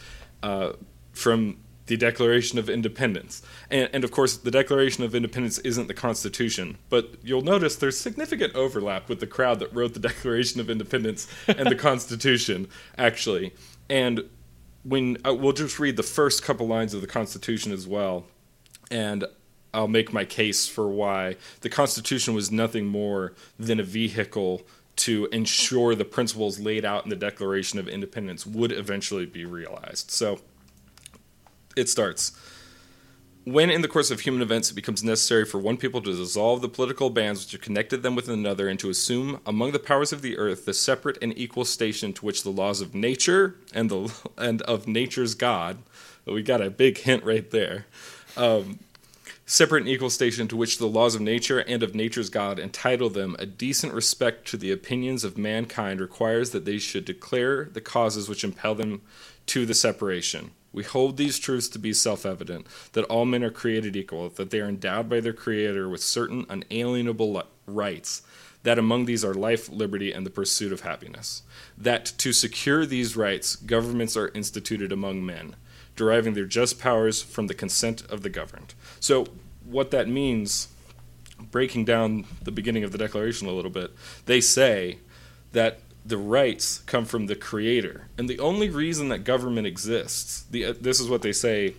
uh, from the Declaration of Independence. And, and, of course, the Declaration of Independence isn't the Constitution, but you'll notice there's significant overlap with the crowd that wrote the Declaration of Independence and the Constitution, actually. And when uh, we'll just read the first couple lines of the Constitution as well, and I'll make my case for why the Constitution was nothing more than a vehicle to ensure the principles laid out in the Declaration of Independence would eventually be realized. So it starts. When in the course of human events it becomes necessary for one people to dissolve the political bands which have connected them with another and to assume among the powers of the earth the separate and equal station to which the laws of nature and the and of nature's God, we got a big hint right there. Um, separate and equal station to which the laws of nature and of nature's God entitle them a decent respect to the opinions of mankind requires that they should declare the causes which impel them to the separation we hold these truths to be self evident that all men are created equal, that they are endowed by their Creator with certain unalienable rights, that among these are life, liberty, and the pursuit of happiness. That to secure these rights, governments are instituted among men, deriving their just powers from the consent of the governed. So, what that means, breaking down the beginning of the Declaration a little bit, they say that the rights come from the creator. And the only reason that government exists, the, uh, this is what they say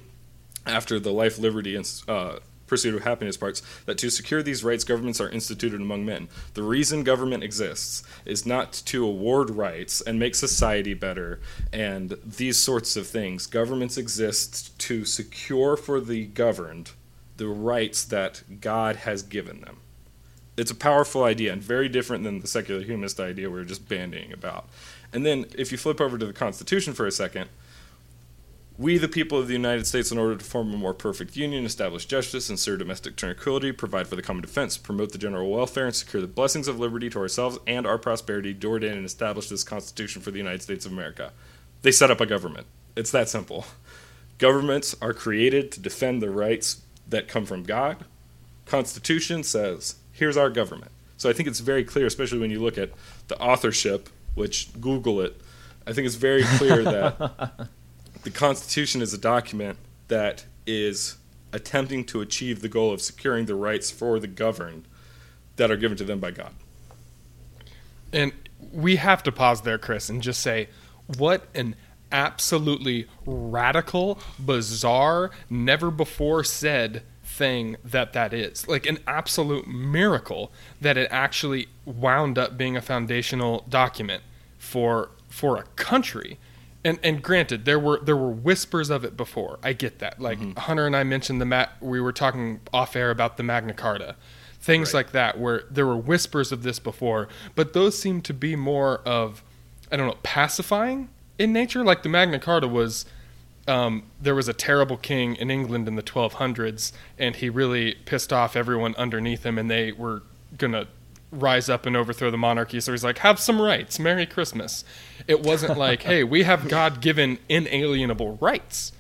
after the life, liberty, and uh, pursuit of happiness parts, that to secure these rights, governments are instituted among men. The reason government exists is not to award rights and make society better and these sorts of things. Governments exist to secure for the governed the rights that God has given them it's a powerful idea and very different than the secular humanist idea we are just bandying about. And then if you flip over to the Constitution for a second, we, the people of the United States, in order to form a more perfect union, establish justice, ensure domestic tranquility, provide for the common defense, promote the general welfare, and secure the blessings of liberty to ourselves and our prosperity, do ordain and establish this Constitution for the United States of America. They set up a government. It's that simple. Governments are created to defend the rights that come from God. Constitution says here's our government. So I think it's very clear, especially when you look at the authorship, which Google it. I think it's very clear that the Constitution is a document that is attempting to achieve the goal of securing the rights for the governed that are given to them by God. And we have to pause there, Chris, and just say what an absolutely radical, bizarre, never before said thing that that is. Like an absolute miracle that it actually wound up being a foundational document for for a country. And and granted there were there were whispers of it before. I get that. Like mm-hmm. hunter and i mentioned the mat we were talking off air about the magna carta. Things right. like that where there were whispers of this before but those seem to be more of i don't know pacifying in nature? Like the magna carta was um, there was a terrible king in England in the 1200s, and he really pissed off everyone underneath him, and they were gonna rise up and overthrow the monarchy. So he's like, "Have some rights, Merry Christmas." It wasn't like, "Hey, we have God-given inalienable rights,"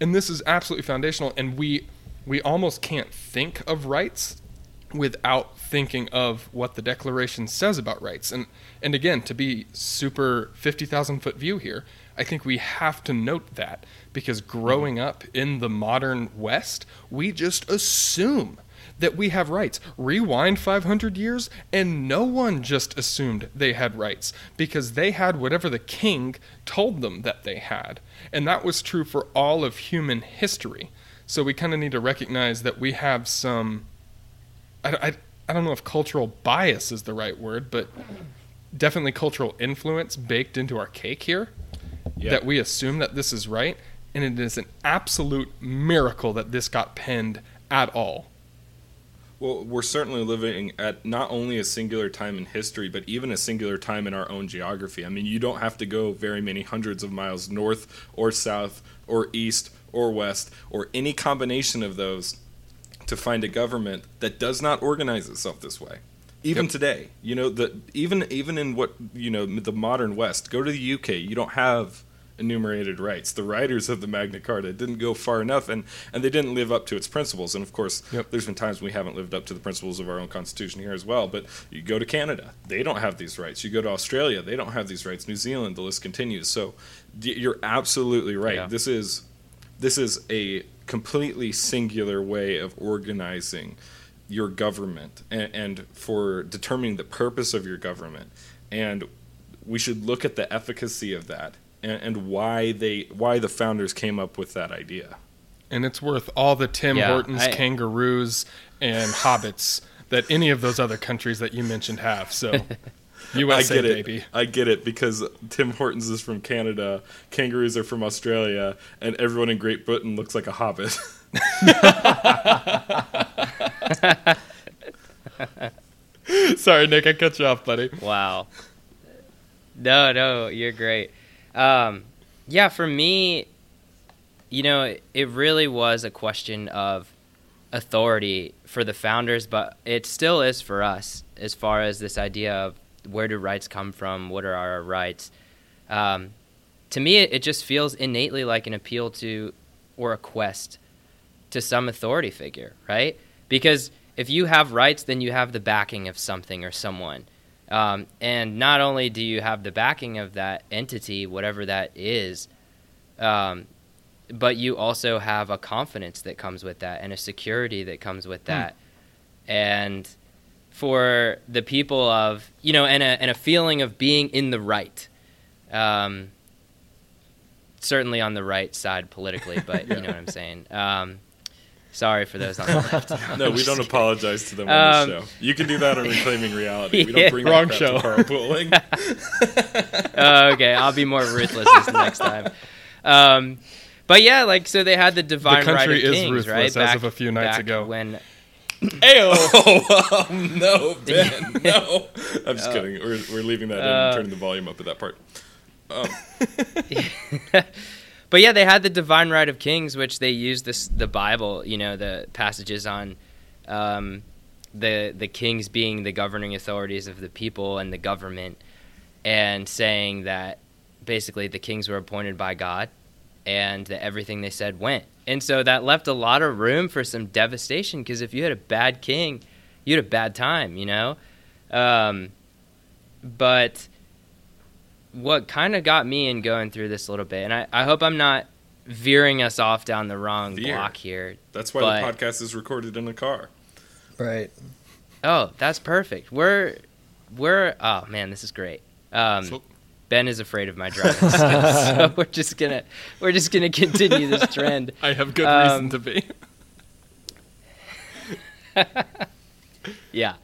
and this is absolutely foundational. And we we almost can't think of rights without thinking of what the Declaration says about rights. And and again, to be super fifty thousand foot view here, I think we have to note that because mm-hmm. growing up in the modern West, we just assume that we have rights. Rewind 500 years, and no one just assumed they had rights because they had whatever the king told them that they had. And that was true for all of human history. So we kind of need to recognize that we have some. I, I, I don't know if cultural bias is the right word, but definitely cultural influence baked into our cake here. Yep. That we assume that this is right and it is an absolute miracle that this got penned at all. Well, we're certainly living at not only a singular time in history, but even a singular time in our own geography. I mean, you don't have to go very many hundreds of miles north or south or east or west or any combination of those to find a government that does not organize itself this way. Even yep. today, you know, the even even in what you know the modern West. Go to the UK, you don't have enumerated rights. The writers of the Magna Carta didn't go far enough, and, and they didn't live up to its principles. And of course, Yep. there's been times we haven't lived up to the principles of our own Constitution here as well. But you go to Canada, they don't have these rights. You go to Australia, they don't have these rights. New Zealand, the list continues. So you're absolutely right. Yeah. This is this is a completely singular way of organizing your government and, and for determining the purpose of your government and we should look at the efficacy of that and, and why they why the founders came up with that idea And it's worth all the Tim Yeah, Hortons, I- kangaroos, and hobbits that any of those other countries that you mentioned have. So, USA, I get it. baby. I get it because Tim Hortons is from Canada, kangaroos are from Australia, and everyone in Great Britain looks like a hobbit. Sorry, Nick, I cut you off, buddy. Wow. No, no, you're great. Um, yeah, for me, you know, it, really was a question of authority for the founders, but it still is for us as far as this idea of where do rights come from, what are our rights. Um, to me, it, it just feels innately like an appeal to or a quest to some authority figure, right? Because if you have rights, then you have the backing of something or someone. Um, and not only do you have the backing of that entity, whatever that is, um, but you also have a confidence that comes with that and a security that comes with that. And for the people of, you know, and a, and a feeling of being in the right. Um, certainly on the right side politically, but you know what I'm saying. Sorry for those on the left. no, we don't apologize to them on Um, this show. You can do that on Reclaiming Reality. We Yeah. don't bring Wrong show. to Carl Pooling. oh, okay, I'll be more ruthless this next time. Um, but yeah, like so they had the divine The country right of is kings, ruthless, right? as of a few nights back ago. when oh, um, no, Ben, no. I'm just kidding. We're, we're leaving that in Uh, and turning the volume up at that part. Um, but yeah, they had the divine right of kings, which they used this the Bible, you know, the passages on um, the the kings being the governing authorities of the people and the government, and saying that basically the kings were appointed by God, and that everything they said went. And so that left a lot of room for some devastation because if you had a bad king, you had a bad time, you know. Um, but what kind of got me in going through this a little bit, and I, I hope I'm not veering us off down the wrong Veer. block here. that's why But- the podcast is recorded in a car. Right. Oh, that's perfect. We're we're oh man, this is great. Um, So- ben is afraid of my driving skills, so we're just gonna we're just gonna continue this trend. I have good Um, reason to be. Yeah,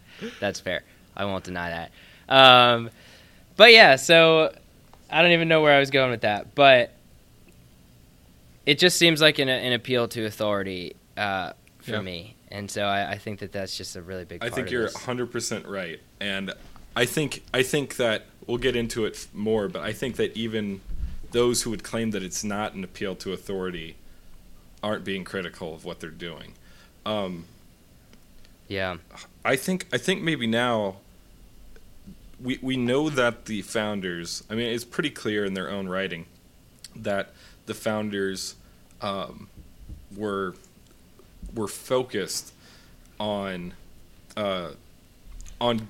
that's fair. I won't deny that. Um, but yeah, so I don't even know where I was going with that, but it just seems like an, an appeal to authority uh, for Yeah. me, and so I, I think that that's just a really big. I think you're this. 100% right. And I think I think that we'll get into it more, but I think that even those who would claim that it's not an appeal to authority aren't being critical of what they're doing. Um, Yeah, I think I think maybe now we we know that the founders. I mean, it's pretty clear in their own writing that the founders um, were were focused on uh, on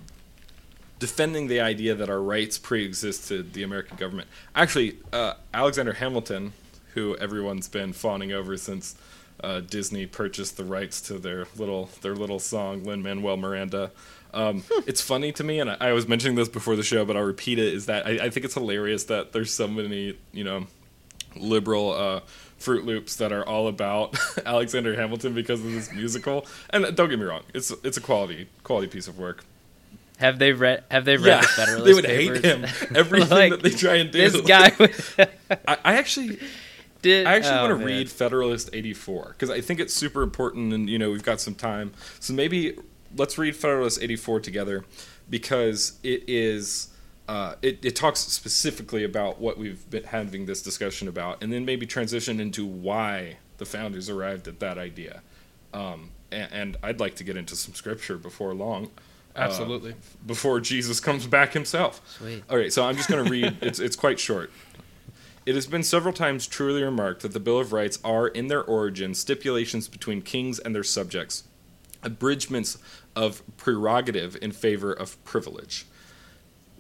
defending the idea that our rights pre-existed the American government. Actually, uh, Alexander Hamilton, who everyone's been fawning over since uh, Disney purchased the rights to their little their little song Lin Manuel Miranda. Um, it's funny to me, and I, I was mentioning this before the show, but I'll repeat it. Is that I, I think it's hilarious that there's so many you know liberal uh, Fruit Loops that are all about Alexander Hamilton because of this musical. And don't get me wrong, it's it's a quality quality piece of work. have they read? Have they read the Federalist they would Papers? hate him. Everything Like, that they try and do. This guy I, I actually did. I actually oh, want to read Federalist 84 because I think it's super important and you know we've got some time. So maybe let's read Federalist 84 together because it is uh, it, it talks specifically about what we've been having this discussion about and then maybe transition into why the founders arrived at that idea. Um, and, and I'd like to get into some scripture before long. uh, Absolutely. before Jesus comes back himself. Sweet. All right, so I'm just going to read. it's it's quite short. It has been several times truly remarked that the Bill of Rights are, in their origin, stipulations between kings and their subjects, abridgments of prerogative in favor of privilege.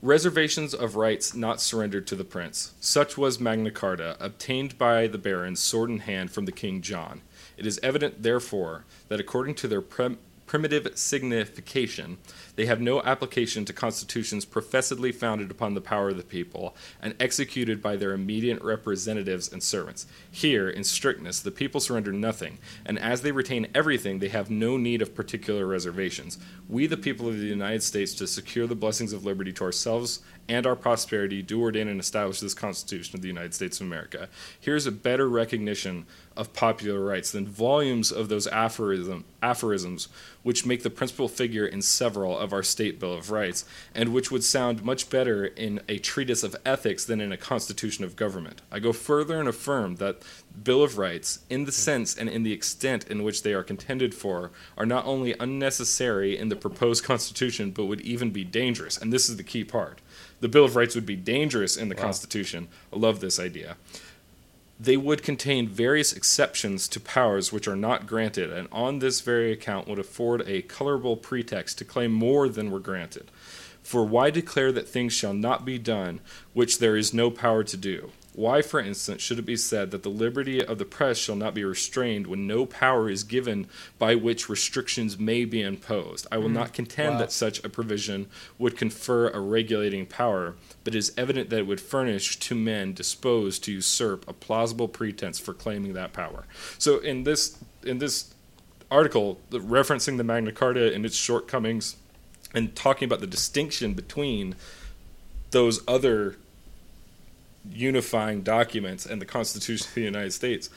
Reservations of rights not surrendered to the prince. Such was Magna Carta, obtained by the barons, sword in hand, from the King John. It is evident, therefore, that according to their prim- primitive signification, they have no application to constitutions professedly founded upon the power of the people and executed by their immediate representatives and servants. Here, in strictness, the people surrender nothing, and as they retain everything, they have no need of particular reservations. We, the people of the United States, to secure the blessings of liberty to ourselves and our prosperity, do ordain and establish this Constitution of the United States of America. Here's a better recognition of popular rights than volumes of those aphorism, aphorisms which make the principal figure in several of our state Bill of Rights, and which would sound much better in a treatise of ethics than in a constitution of government. I go further and affirm that Bill of Rights, in the sense and in the extent in which they are contended for, are not only unnecessary in the proposed constitution, but would even be dangerous. And this is the key part. The Bill of Rights would be dangerous in the wow. Constitution. I love this idea they would contain various exceptions to powers which are not granted, and on this very account would afford a colorable pretext to claim more than were granted. For why declare that things shall not be done which there is no power to do? Why, for instance, should it be said that the liberty of the press shall not be restrained when no power is given by which restrictions may be imposed? I will mm. not contend wow. that such a provision would confer a regulating power, but it is evident that it would furnish to men disposed to usurp a plausible pretense for claiming that power. So in this in this article, referencing the Magna Carta and its shortcomings, and talking about the distinction between those other unifying documents and the Constitution of the United States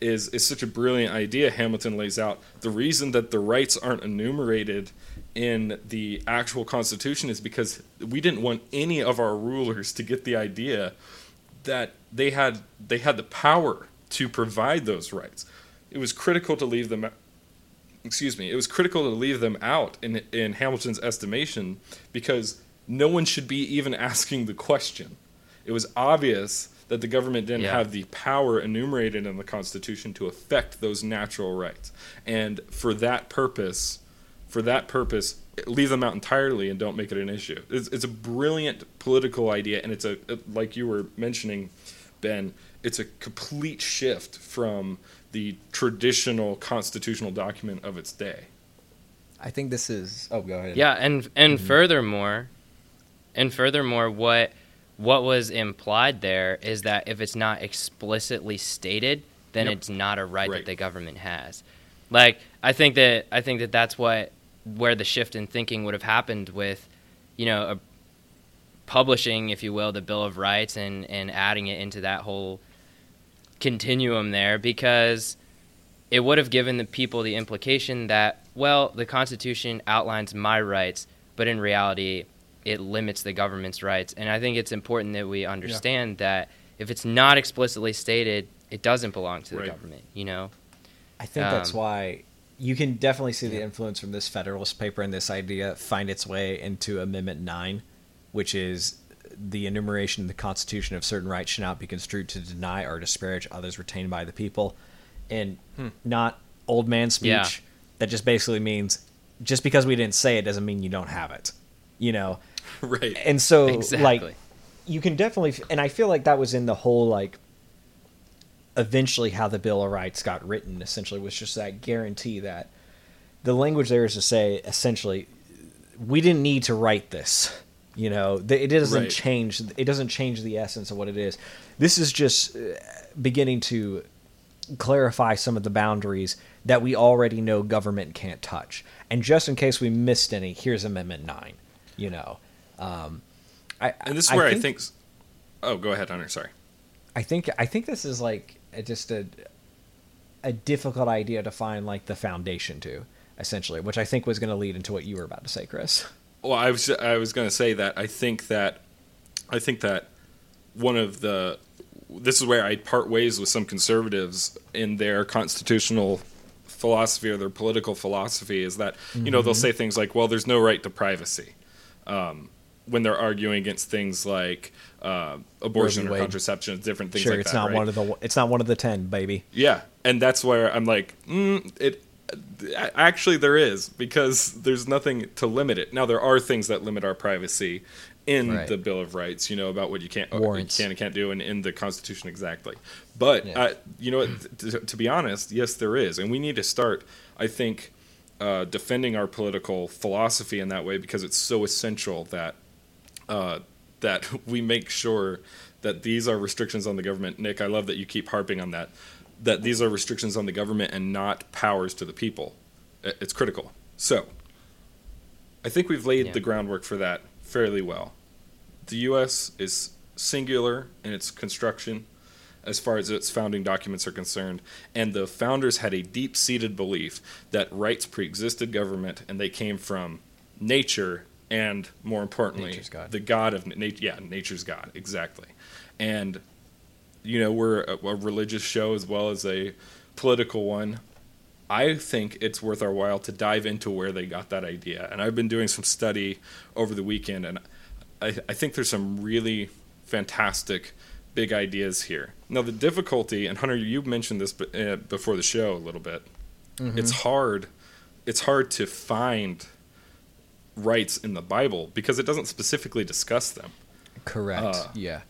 is is such a brilliant idea Hamilton lays out. The reason that the rights aren't enumerated in the actual Constitution is because we didn't want any of our rulers to get the idea that they had they had the power to provide those rights. It was critical to leave them excuse me, it was critical to leave them out in in Hamilton's estimation because no one should be even asking the question it was obvious that the government didn't yeah. have the power enumerated in the Constitution to affect those natural rights. And for that purpose, for that purpose, leave them out entirely and don't make it an issue. It's, it's a brilliant political idea, and it's a like you were mentioning, Ben. It's a complete shift from the traditional constitutional document of its day. I think this is. Oh, go ahead. Yeah, and and mm-hmm. furthermore, and furthermore, what what was implied there is that if it's not explicitly stated, then yep. it's not a right, right, that the government has. Like I think that I think that that's what where the shift in thinking would have happened with, you know, a, publishing, if you will, the Bill of Rights and and adding it into that whole continuum there because it would have given the people the implication that well, the Constitution outlines my rights, but in reality it limits the government's rights. And I think it's important that we understand yeah. that if it's not explicitly stated, it doesn't belong to the right. government. You know. I think um, that's why you can definitely see the influence from this Federalist paper and this idea find its way into Amendment Nine, which is the enumeration in the Constitution of certain rights should not be construed to deny or disparage others retained by the people, and hmm. not old man speech. Yeah. That just basically means just because we didn't say it doesn't mean you don't have it. You know, right. And so, exactly. like, you can definitely, and I feel like that was in the whole like. Eventually, how the Bill of Rights got written essentially was just that guarantee that the language there is to say essentially, we didn't need to write this. You know, it doesn't right. change. It doesn't change the essence of what it is. This is just uh, beginning to clarify some of the boundaries that we already know government can't touch. And just in case we missed any, here's Amendment 9. You know, um, I, and this is where I think, I think. Oh, go ahead, Hunter. Sorry. I think I think this is like just a a difficult idea to find like the foundation to essentially, which I think was going to lead into what you were about to say, Chris. Well, I was I was going to say that I think that I think that one of the this is where I part ways with some conservatives in their constitutional philosophy or their political philosophy is that you know mm-hmm. they'll say things like, "Well, there's no right to privacy," um, when they're arguing against things like uh, abortion or contraception, different things sure, like it's that. not right? one of the it's not one of the ten, baby. Yeah, and that's where I'm like, mm, it. Actually, there is because there's nothing to limit it. Now, there are things that limit our privacy in Right. the Bill of Rights, you know, about what you can't, you can and can't do, and in the Constitution exactly. But Yeah. uh, you know, to, to be honest, yes, there is, and we need to start. I think uh, defending our political philosophy in that way because it's so essential that uh, that we make sure that these are restrictions on the government. Nick, I love that you keep harping on that. That these are restrictions on the government and not powers to the people. It's critical. So, I think we've laid Yeah. the groundwork for that fairly well. The U.S. is singular in its construction as far as its founding documents are concerned, and the founders had a deep seated belief that rights preexisted government and they came from nature and, more importantly, Nature's God. the God of nature. Yeah, nature's God, exactly. And, you know, we're a, a religious show as well as a political one. I think it's worth our while to dive into where they got that idea. And I've been doing some study over the weekend, and I, I think there's some really fantastic big ideas here. Now, the difficulty, and Hunter, you mentioned this uh, before the show a little bit. It's hard. It's hard to find rights in the Bible because it doesn't specifically discuss them. Correct. Uh, yeah.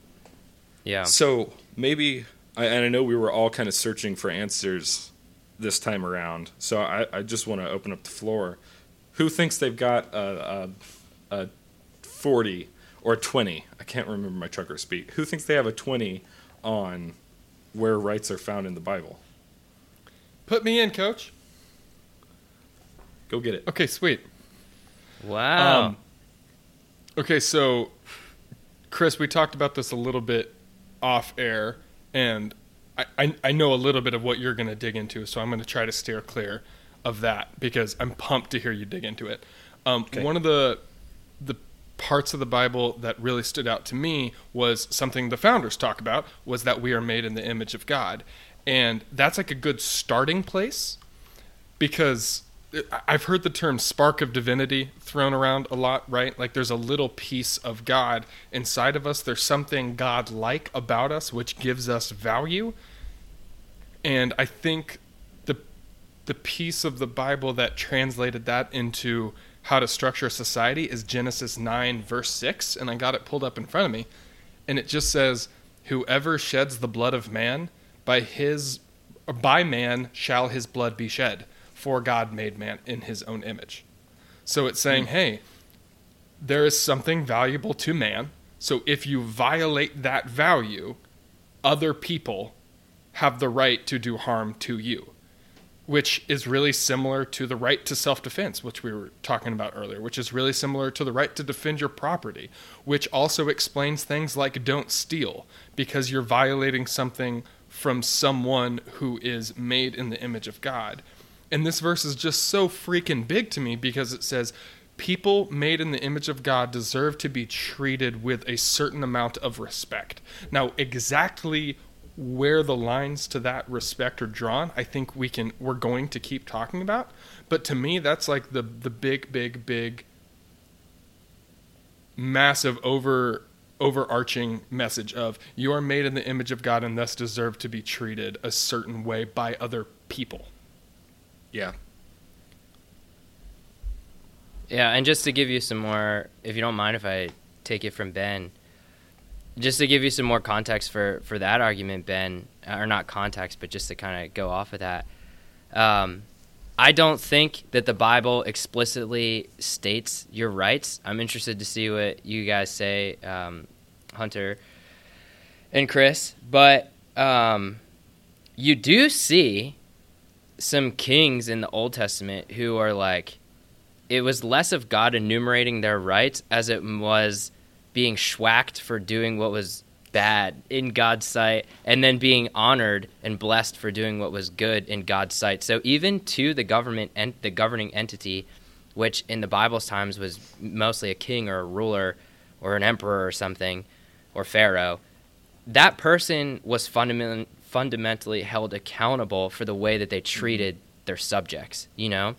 Yeah. So maybe, I, and I know we were all kind of searching for answers this time around. So I, I just want to open up the floor. Who thinks they've got a, a, a 40 or 20? I can't remember my trucker speak. Who thinks they have a 20 on where rights are found in the Bible? Put me in, coach. Go get it. Okay, sweet. Wow. Um, okay, so Chris, we talked about this a little bit off air, and I, I, I know a little bit of what you're going to dig into, so I'm going to try to steer clear of that because I'm pumped to hear you dig into it. Um, Okay. One of the the parts of the Bible that really stood out to me was something the founders talk about was that we are made in the image of God, and that's like a good starting place because I've heard the term spark of divinity thrown around a lot, right? Like there's a little piece of God inside of us. There's something God like about us which gives us value. And I think the the piece of the Bible that translated that into how to structure society is Genesis 9 verse 6 and I got it pulled up in front of me and it just says whoever sheds the blood of man by his by man shall his blood be shed for God made man in his own image. So it's saying, hmm. hey, there is something valuable to man. So if you violate that value, other people have the right to do harm to you, which is really similar to the right to self defense, which we were talking about earlier, which is really similar to the right to defend your property, which also explains things like don't steal, because you're violating something from someone who is made in the image of God. And this verse is just so freaking big to me because it says, People made in the image of God deserve to be treated with a certain amount of respect. Now, exactly where the lines to that respect are drawn, I think we can we're going to keep talking about. But to me, that's like the the big, big, big, massive over overarching message of you are made in the image of God and thus deserve to be treated a certain way by other people. Yeah. Yeah, and just to give you some more, if you don't mind if I take it from Ben, just to give you some more context for, for that argument, Ben, or not context, but just to kind of go off of that. Um, I don't think that the Bible explicitly states your rights. I'm interested to see what you guys say, um, Hunter and Chris. But um, you do see some kings in the Old Testament who are like, it was less of God enumerating their rights as it was being schwacked for doing what was bad in God's sight and then being honored and blessed for doing what was good in God's sight. So even to the government and the governing entity, which in the Bible's times was mostly a king or a ruler or an emperor or something or pharaoh, that person was fundament- fundamentally held accountable for the way that they mm-hmm. treated their subjects, you know?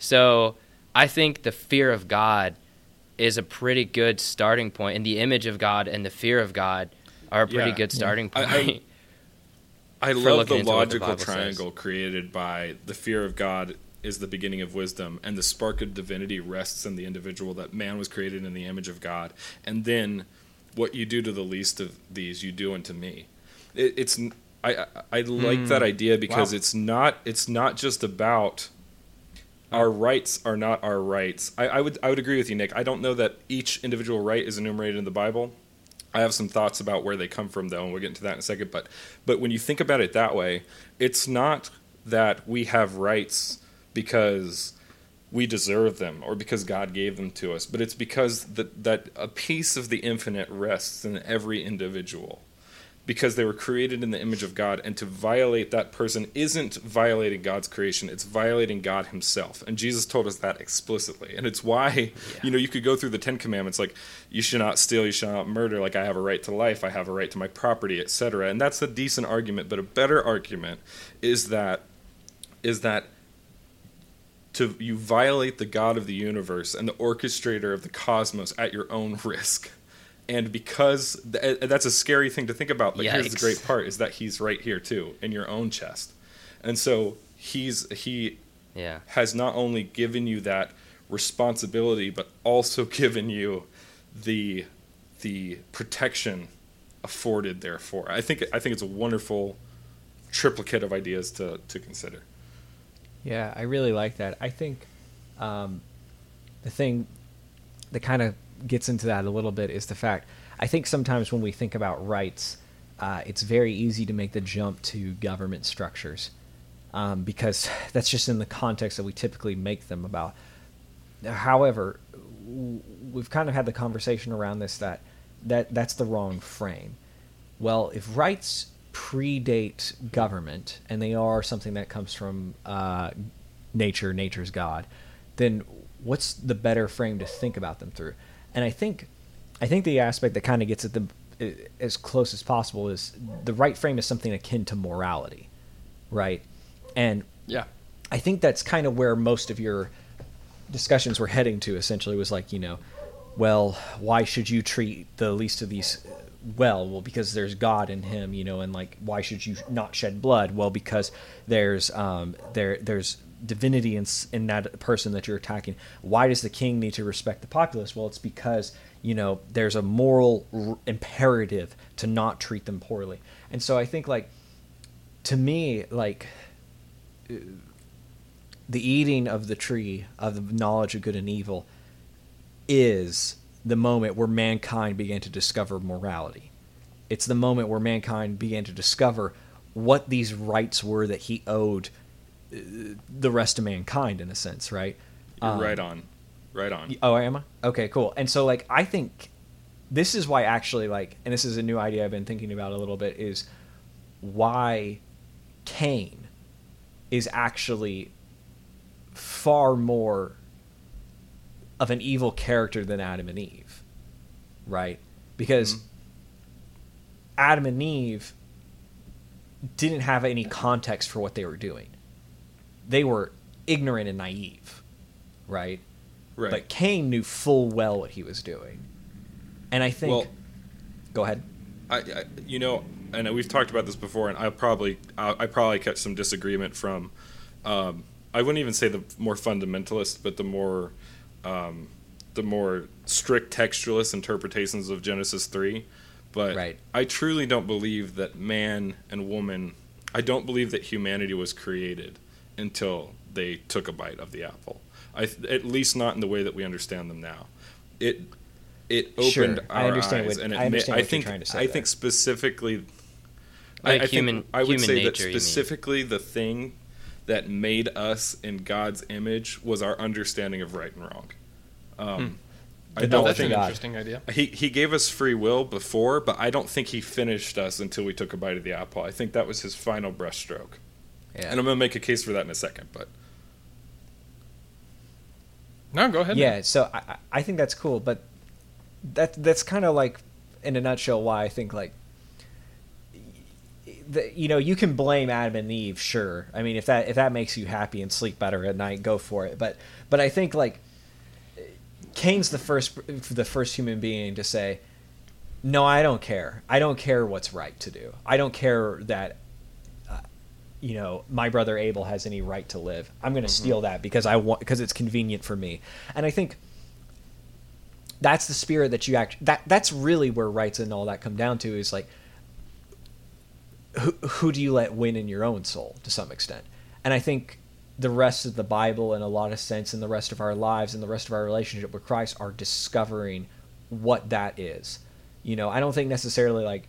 So I think the fear of God is a pretty good starting point, and the image of God and the fear of God are a pretty Yeah. good starting point. I- I For love the into what the logical says. triangle created by the fear of God is the beginning of wisdom, and the spark of divinity rests in the individual that man was created in the image of God. And then what you do to the least of these, you do unto me. It, it's I I, I like that hmm. idea because Wow. it's not it's not just about our rights are not our rights. I, I would I would agree with you, Nick. I don't know that each individual right is enumerated in the Bible. I have some thoughts about where they come from, though, and we'll get into that in a second. But but when you think about it that way, it's not that we have rights because we deserve them or because God gave them to us, but it's because that that a piece of the infinite rests in every individual because they were created in the image of God, and to violate that person isn't violating God's creation, it's violating God Himself. And Jesus told us that explicitly. And it's why, you know, you could go through the Ten Commandments like, you should not steal, you should not murder, like, I have a right to life, I have a right to my property, etc. And that's a decent argument, but a better argument is that, is that to you violate the God of the universe and the orchestrator of the cosmos at your own risk. And because th- that's a scary thing to think about, but here's the great part is that he's right here too in your own chest. And so he's he yeah. has not only given you that responsibility but also given you the the protection afforded therefore. I think I think it's a wonderful triplicate of ideas to to consider. Yeah, I really like that. I think um, the thing the kind of gets into that a little bit is the fact I think sometimes when we think about rights, uh, it's very easy to make the jump to government structures um, because that's just in the context that we typically make them about. However, we've kind of had the conversation around this that that that's the wrong frame. Well, if rights predate government and they are something that comes from uh, nature, nature's God, then what's the better frame to think about them through? And I think, I think the aspect that kind of gets at the as close as possible is the right frame is something akin to morality, right? And Yeah. I think that's kind of where most of your discussions were heading to. Essentially, was like, you know, well, why should you treat the least of these well? Well, because there's God in him, you know, and like, why should you not shed blood? Well, because there's um, there there's divinity in in that person that you're attacking. Why does the king need to respect the populace? Well, it's because you know there's a moral r- imperative to not treat them poorly. And so I think like to me like the eating of the tree of the knowledge of good and evil is the moment where mankind began to discover morality. It's the moment where mankind began to discover what these rights were that he owed the rest of mankind, in a sense, right? You're Um, right on. Right on. Oh, am I? Okay, cool. And so, like, I think this is why actually, like, and this is a new idea I've been thinking about a little bit is why Cain is actually far more of an evil character than Adam and Eve, right? Because Adam and Eve didn't have any context for what they were doing. They were ignorant and naive, right? Right. But Cain knew full well what he was doing. And I think Well- go ahead. I, I you know, and we've talked about this before, and I probably I, I probably catch some disagreement from. Um, I wouldn't even say the more fundamentalist, but the more um, the more strict textualist interpretations of Genesis three. But Right. I truly don't believe that man and woman. I don't believe that humanity was created until they took a bite of the apple. I, at least not in the way that we understand them now. It it opened Sure, I our understand eyes, what- and it I ma- understand I what you're think trying to say I there. think specifically. Like I, I human- think I would human say nature, that specifically the thing that made us in God's image was our understanding of right and wrong. Um, I don't That's of an think interesting idea. he he gave us free will before, but I don't think he finished us until we took a bite of the apple. I think that was his final brushstroke, Yeah. and I'm going to make a case for that in a second. But No, go ahead. yeah, so I, I- think that's cool, but that that's kind of like, in a nutshell, why I think like, the, you know, you can blame Adam and Eve, sure. I mean, if that if that makes you happy and sleep better at night, go for it. But but I think like, Cain's the first the first human being to say, "No, I don't care. I don't care what's right to do. I don't care that you know my brother Abel has any right to live. I'm going to mm-hmm. steal that because I want because it's convenient for me." And I think that's the spirit that you act that that's really where rights and all that come down to is like who, who do you let win in your own soul to some extent and i think the rest of the bible in a lot of sense and the rest of our lives and the rest of our relationship with christ are discovering what that is you know i don't think necessarily like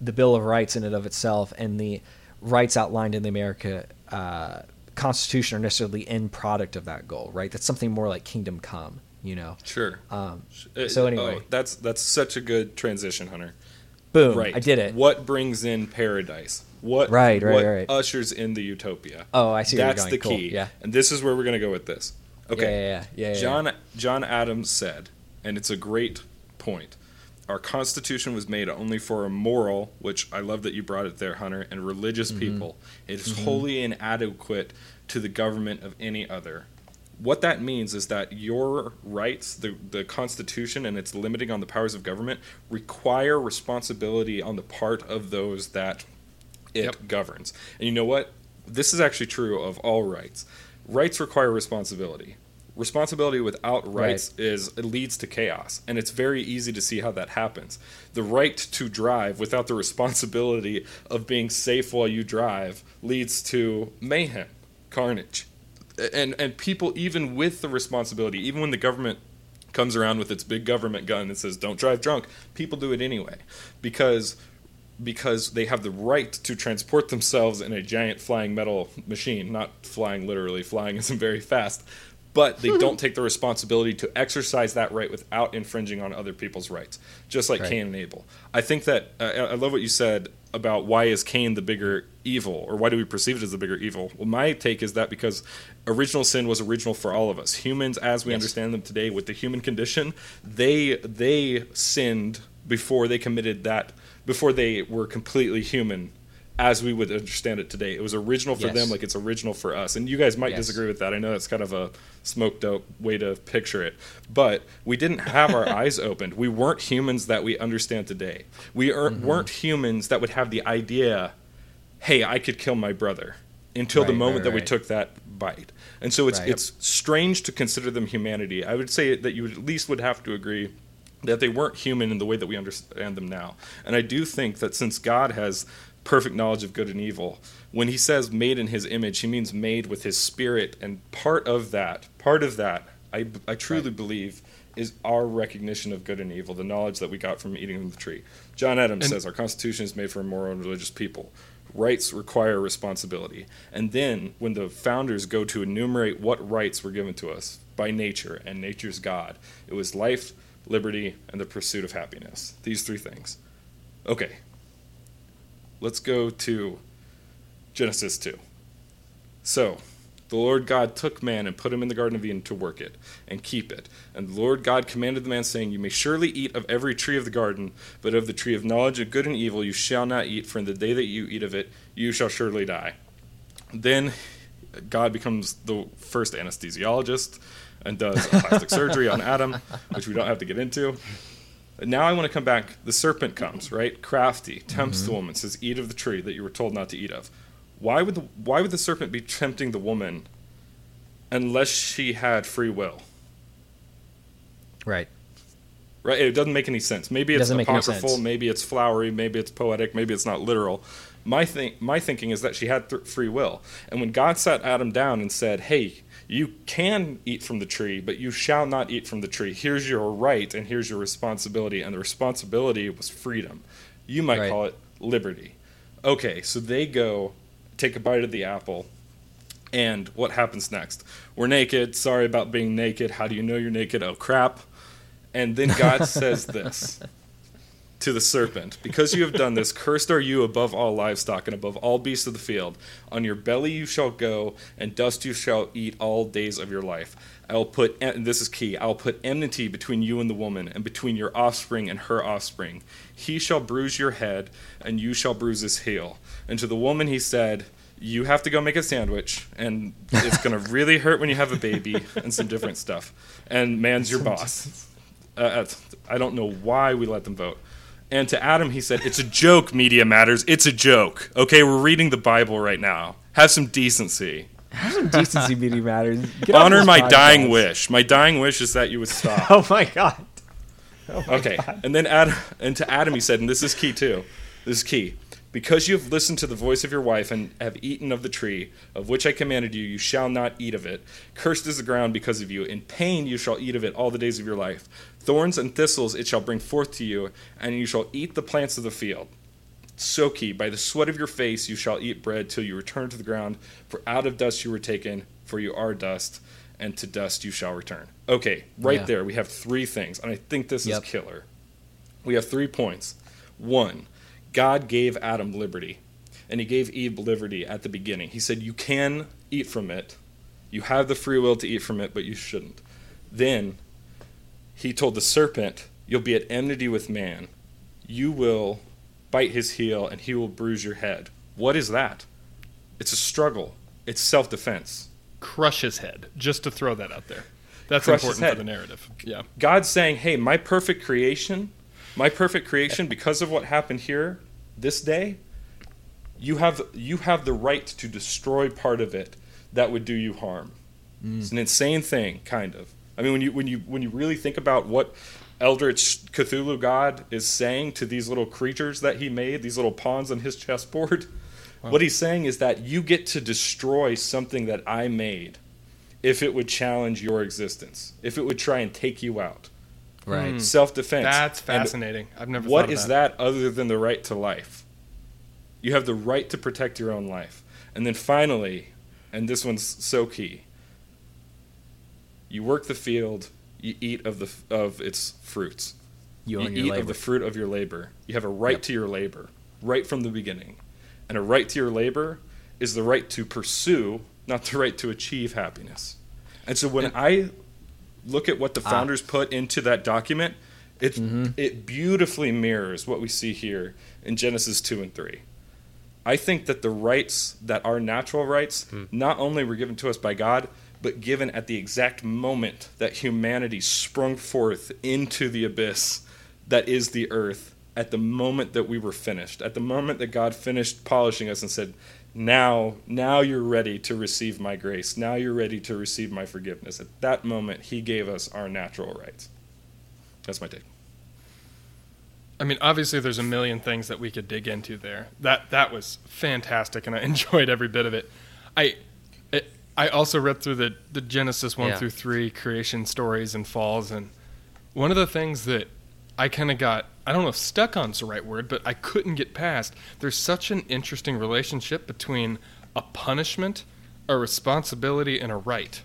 the bill of rights in and of itself and the rights outlined in the america uh, constitution are necessarily end product of that goal right that's something more like kingdom come you know. Sure. Um, uh, so anyway, oh, that's that's such a good transition, Hunter. Boom! Right. I did it. What brings in paradise? What right, right, what right. ushers in the utopia? Oh, I see. That's the cool. key. Yeah. And this is where we're going to go with this. Okay. Yeah, yeah, yeah. yeah John yeah. John Adams said, and it's a great point. Our Constitution was made only for a moral, which I love that you brought it there, Hunter, and religious mm-hmm. people. It is mm-hmm. wholly inadequate to the government of any other what that means is that your rights, the, the Constitution and its limiting on the powers of government, require responsibility on the part of those that it yep. governs. And you know what? This is actually true of all rights. Rights require responsibility. Responsibility without rights right. is it leads to chaos, and it's very easy to see how that happens. The right to drive without the responsibility of being safe while you drive leads to mayhem, carnage and and people even with the responsibility, even when the government comes around with its big government gun and says don't drive drunk, people do it anyway because because they have the right to transport themselves in a giant flying metal machine, not flying literally, flying isn't very fast, but they don't take the responsibility to exercise that right without infringing on other people's rights, just like right. Cain and Abel. I think that uh, I love what you said about why is Cain the bigger evil, or why do we perceive it as the bigger evil? Well, my take is that because original sin was original for all of us, humans as we yes. understand them today, with the human condition, they they sinned before they committed that, before they were completely human as we would understand it today. It was original for yes. them, like it's original for us. And you guys might yes. disagree with that. I know that's kind of a smoked out way to picture it, but we didn't have our eyes opened. We weren't humans that we understand today. We mm-hmm. weren't humans that would have the idea, "Hey, I could kill my brother." Until right, the moment right, right. that we took that bite, and so it's it's strange to consider them humanity. I would say that you at least would have to agree that they weren't human in the way that we understand them now. And I do think that since God has perfect knowledge of good and evil. When he says made in his image, he means made with his spirit. And part of that, part of that, I, I truly right. believe, is our recognition of good and evil, the knowledge that we got from eating from the tree. John Adams and, says our Constitution is made for a moral and religious people. Rights require responsibility. And then, when the founders go to enumerate what rights were given to us by nature, and nature's God, it was life, liberty, and the pursuit of happiness. These three things. Okay, let's go to Genesis 2. So, the Lord God took man and put him in the Garden of Eden to work it and keep it. And the Lord God commanded the man, saying, You may surely eat of every tree of the garden, but of the tree of knowledge of good and evil you shall not eat, for in the day that you eat of it, you shall surely die. Then God becomes the first anesthesiologist and does plastic surgery on Adam, which we don't have to get into now I want to come back. The serpent comes, right? Crafty, tempts mm-hmm. the woman, says, "Eat of the tree that you were told not to eat of." Why would the Why would the serpent be tempting the woman, unless she had free will? Right. Right. It doesn't make any sense. Maybe it's apocryphal. Maybe it's flowery. Maybe it's poetic. Maybe it's not literal. My think my thinking is that she had th- free will, and when God sat Adam down and said, "Hey, you can eat from the tree, but you shall not eat from the tree. Here's your right and here's your responsibility. And the responsibility was freedom. You might right. call it liberty. Okay, so they go take a bite of the apple. And what happens next? We're naked. Sorry about being naked. How do you know you're naked? Oh, crap. And then God says this to the serpent, Because you have done this, cursed are you above all livestock and above all beasts of the field. On your belly you shall go, and dust you shall eat all days of your life. I will put, and this is key, I will put enmity between you and the woman, and between your offspring and her offspring. He shall bruise your head, and you shall bruise his heel. And to the woman he said, you have to go make a sandwich, and it's gonna really hurt when you have a baby and some different stuff. And man's your boss. Uh, I don't know why we let them vote. And to Adam, he said, "It's a joke. Media matters. It's a joke. Okay, we're reading the Bible right now. Have some decency. Have some decency, media matters. Get Honor my podcast. dying wish. My dying wish is that you would stop. oh my god. Oh my okay, god. and then Adam, and to Adam, he said, and this is key too. This is key. Because you have listened to the voice of your wife and have eaten of the tree of which I commanded you, you shall not eat of it. Cursed is the ground because of you. In pain you shall eat of it all the days of your life. Thorns and thistles it shall bring forth to you, and you shall eat the plants of the field. So key, by the sweat of your face you shall eat bread till you return to the ground, for out of dust you were taken, for you are dust, and to dust you shall return. Okay, right yeah. there we have three things, and I think this yep. is killer. We have three points. One, God gave Adam liberty, and he gave Eve liberty at the beginning. He said, You can eat from it. You have the free will to eat from it, but you shouldn't. Then he told the serpent, You'll be at enmity with man. You will bite his heel, and he will bruise your head. What is that? It's a struggle, it's self defense. Crush his head, just to throw that out there. That's Crush important for the narrative. Yeah. God's saying, Hey, my perfect creation my perfect creation because of what happened here this day you have you have the right to destroy part of it that would do you harm mm. it's an insane thing kind of i mean when you when you when you really think about what eldritch cthulhu god is saying to these little creatures that he made these little pawns on his chessboard wow. what he's saying is that you get to destroy something that i made if it would challenge your existence if it would try and take you out Right. Mm. Self defense. That's fascinating. And I've never. What is that. that other than the right to life? You have the right to protect your own life. And then finally, and this one's so key. You work the field. You eat of the of its fruits. You, you eat labor. of the fruit of your labor. You have a right yep. to your labor, right from the beginning. And a right to your labor is the right to pursue, not the right to achieve happiness. And so when and, I look at what the ah. founders ah. put into that document, it mm-hmm. it beautifully mirrors what we see here in Genesis two and three. I think that the rights that are natural rights mm. not only were given to us by God, but given at the exact moment that humanity sprung forth into the abyss that is the earth, at the moment that we were finished, at the moment that God finished polishing us and said, now now you're ready to receive my grace. Now you're ready to receive my forgiveness. At that moment he gave us our natural rights. That's my take. I mean obviously there's a million things that we could dig into there. That that was fantastic and i enjoyed every bit of it. I it, i also read through the the genesis 1 yeah. through 3 creation stories and falls and one of the things that I kind of got I don't know if stuck on's the right word, but I couldn't get past. There's such an interesting relationship between a punishment, a responsibility, and a right.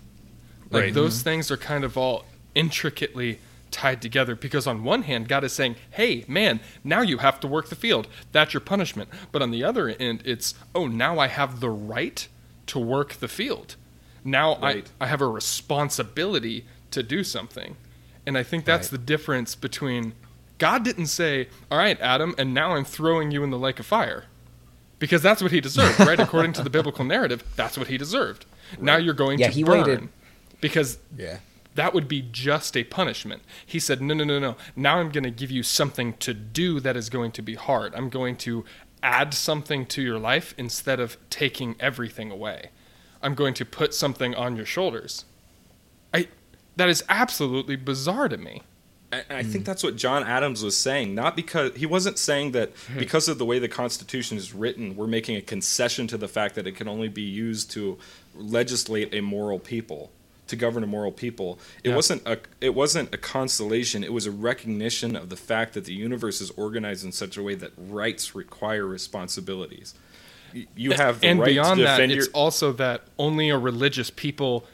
Like right. those mm-hmm. things are kind of all intricately tied together because on one hand God is saying, "Hey, man, now you have to work the field. That's your punishment." But on the other end, it's, "Oh, now I have the right to work the field. Now right. I I have a responsibility to do something." And I think that's right. the difference between God didn't say, All right, Adam, and now I'm throwing you in the lake of fire. Because that's what he deserved, right? According to the biblical narrative, that's what he deserved. Right. Now you're going yeah, to he burn. Waited. Because yeah. that would be just a punishment. He said, No, no, no, no. Now I'm going to give you something to do that is going to be hard. I'm going to add something to your life instead of taking everything away. I'm going to put something on your shoulders. I that is absolutely bizarre to me. I, I think that's what John Adams was saying. Not because he wasn't saying that hmm. because of the way the Constitution is written, we're making a concession to the fact that it can only be used to legislate a moral people, to govern a moral people. It yeah. wasn't a it wasn't a consolation. It was a recognition of the fact that the universe is organized in such a way that rights require responsibilities. You have and right beyond that, your... it's also that only a religious people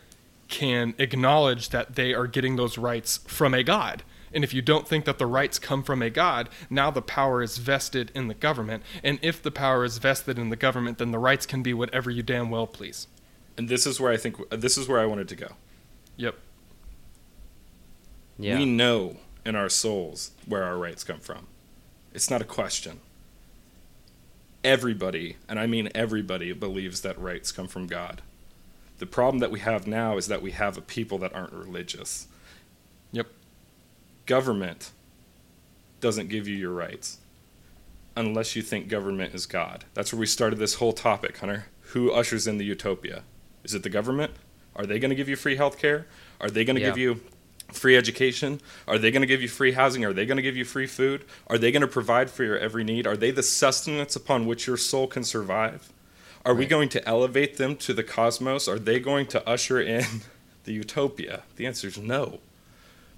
can acknowledge that they are getting those rights from a god. And if you don't think that the rights come from a god, now the power is vested in the government. And if the power is vested in the government, then the rights can be whatever you damn well please. And this is where I think this is where I wanted to go. Yep. Yeah. We know in our souls where our rights come from. It's not a question. everybody, and I mean everybody, believes that rights come from God. The problem that we have now is that we have a people that aren't religious. Yep. Government doesn't give you your rights unless you think government is God. That's where we started this whole topic, Hunter. Who ushers in the utopia? Is it the government? Are they going to give you free health care? Are they going to yeah. give you free education? Are they going to give you free housing? Are they going to give you free food? Are they going to provide for your every need? Are they the sustenance upon which your soul can survive? Are right. we going to elevate them to the cosmos? Are they going to usher in the utopia? The answer is no.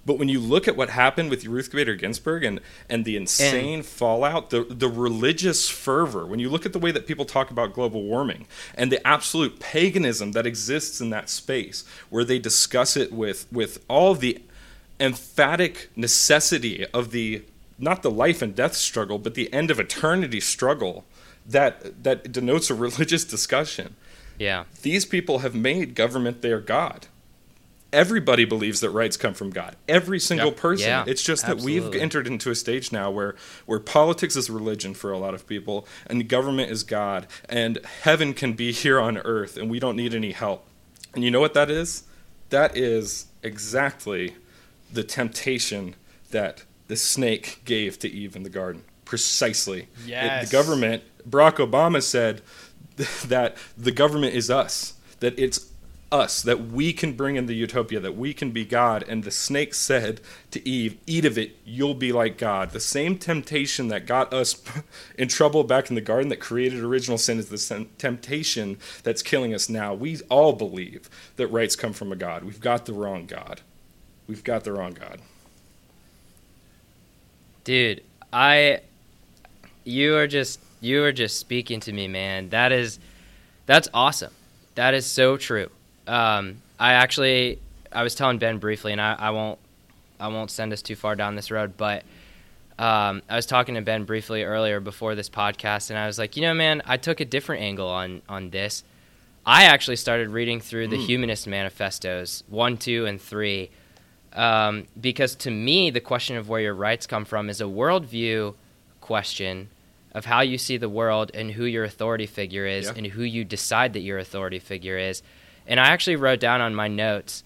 But when you look at what happened with Ruth Bader Ginsburg and, and the insane and, fallout, the, the religious fervor, when you look at the way that people talk about global warming and the absolute paganism that exists in that space, where they discuss it with, with all the emphatic necessity of the, not the life and death struggle, but the end of eternity struggle that, that denotes a religious discussion. Yeah. These people have made government their God everybody believes that rights come from God. Every single yep. person. Yeah, it's just that we've entered into a stage now where where politics is religion for a lot of people and government is God and heaven can be here on earth and we don't need any help. And you know what that is? That is exactly the temptation that the snake gave to Eve in the garden. Precisely. Yes. It, the government, Barack Obama said that the government is us, that it's us, that we can bring in the utopia, that we can be God. And the snake said to Eve, Eat of it, you'll be like God. The same temptation that got us in trouble back in the garden, that created original sin, is the temptation that's killing us now. We all believe that rights come from a God. We've got the wrong God. We've got the wrong God. Dude, I. You are just you are just speaking to me, man. That is that's awesome. That is so true um, I actually I was telling Ben briefly, and I, I won't I won't send us too far down this road, but um, I was talking to Ben briefly earlier before this podcast, and I was like, you know, man, I took a different angle on on this. I actually started reading through the mm. Humanist Manifestos one, two, and three, um, because to me, the question of where your rights come from is a worldview question of how you see the world and who your authority figure is yeah. and who you decide that your authority figure is. And I actually wrote down on my notes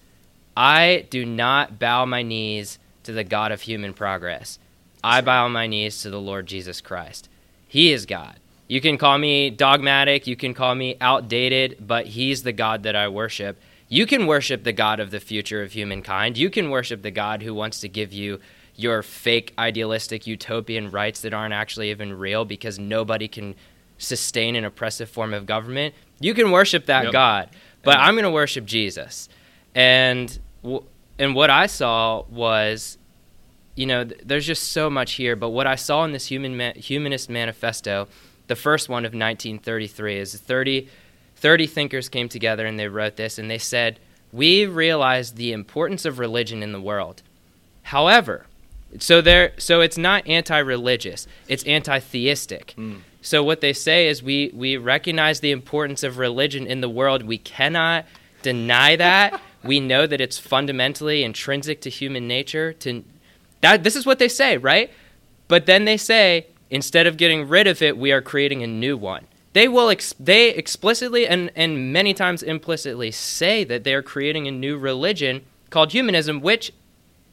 I do not bow my knees to the God of human progress. I bow my knees to the Lord Jesus Christ. He is God. You can call me dogmatic, you can call me outdated, but He's the God that I worship. You can worship the God of the future of humankind. You can worship the God who wants to give you your fake, idealistic, utopian rights that aren't actually even real because nobody can sustain an oppressive form of government. You can worship that yep. God. But I'm going to worship Jesus. And and what I saw was you know, th- there's just so much here, but what I saw in this human ma- humanist manifesto, the first one of 1933 is 30 30 thinkers came together and they wrote this and they said, "We realize the importance of religion in the world. However, so there so it's not anti-religious, it's anti-theistic." Mm. So what they say is we we recognize the importance of religion in the world. We cannot deny that. we know that it's fundamentally intrinsic to human nature to that this is what they say, right? But then they say instead of getting rid of it, we are creating a new one. They will ex- they explicitly and and many times implicitly say that they are creating a new religion called humanism, which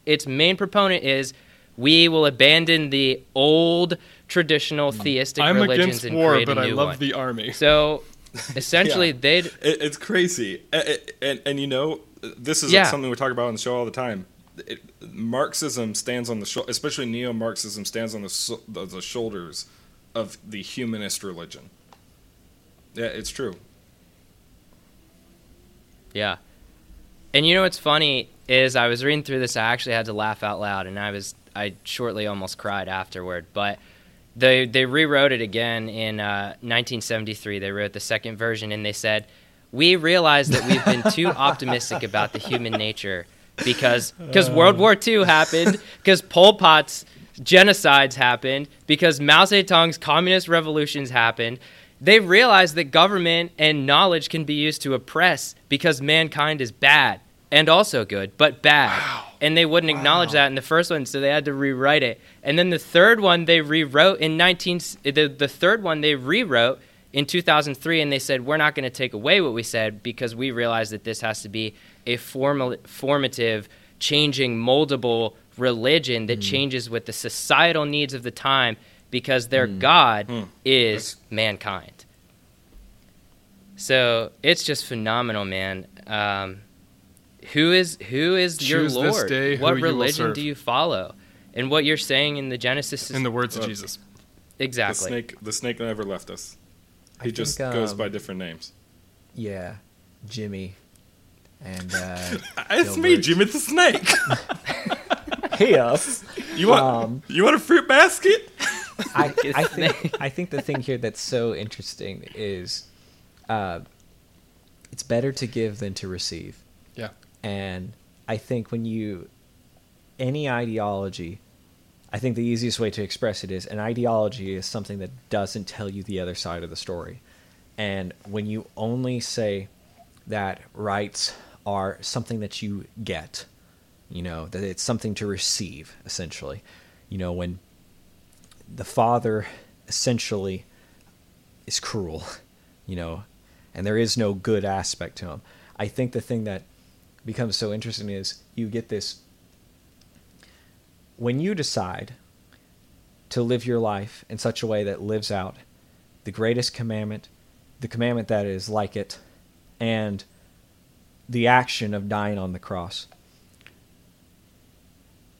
its main proponent is we will abandon the old traditional mm. theistic I'm religions against war, but I love one. the army. So essentially, yeah. they'd. It, it's crazy, and, and, and, you know, this is yeah. something we talk about on the show all the time. It, Marxism stands on the shoulder, especially neo-Marxism stands on the, the shoulders of the humanist religion. Yeah, it's true. Yeah. And you know what's funny is I was reading through this, I actually had to laugh out loud, and I was I shortly almost cried afterward. But they they rewrote it again in uh, 1973. They wrote the second version, and they said, "We realize that we've been too optimistic about the human nature because because World War II happened, because Pol Pot's genocides happened, because Mao Zedong's communist revolutions happened." They realized that government and knowledge can be used to oppress because mankind is bad. and also good, but bad. Wow. And they wouldn't wow. acknowledge that in the first one, so they had to rewrite it. And then the third one they rewrote in 19 the, the third one they rewrote in 2003 and they said we're not going to take away what we said because we realize that this has to be a formal formative changing moldable religion that mm. changes with the societal needs of the time because their mm. god mm. is That's... mankind so it's just phenomenal man um, who is who is Choose your Lord? Day, what religion you do you follow? And what you're saying in the Genesis is in the words of Jesus. Exactly. The snake the snake never left us. He I just think, um, goes by different names. Yeah. Jimmy. And uh It's me, Jimmy the Snake. yes. You want um, you want a fruit basket? I, I think I think the thing here that's so interesting is uh, it's better to give than to receive. And I think when you any ideology, I think the easiest way to express it is an ideology is something that doesn't tell you the other side of the story. And when you only say that rights are something that you get, you know, that it's something to receive, essentially, you know, when the father essentially is cruel, you know, and there is no good aspect to him. I think the thing that becomes so interesting is you get this when you decide to live your life in such a way that lives out the greatest commandment, the commandment that is like it, and the action of dying on the cross,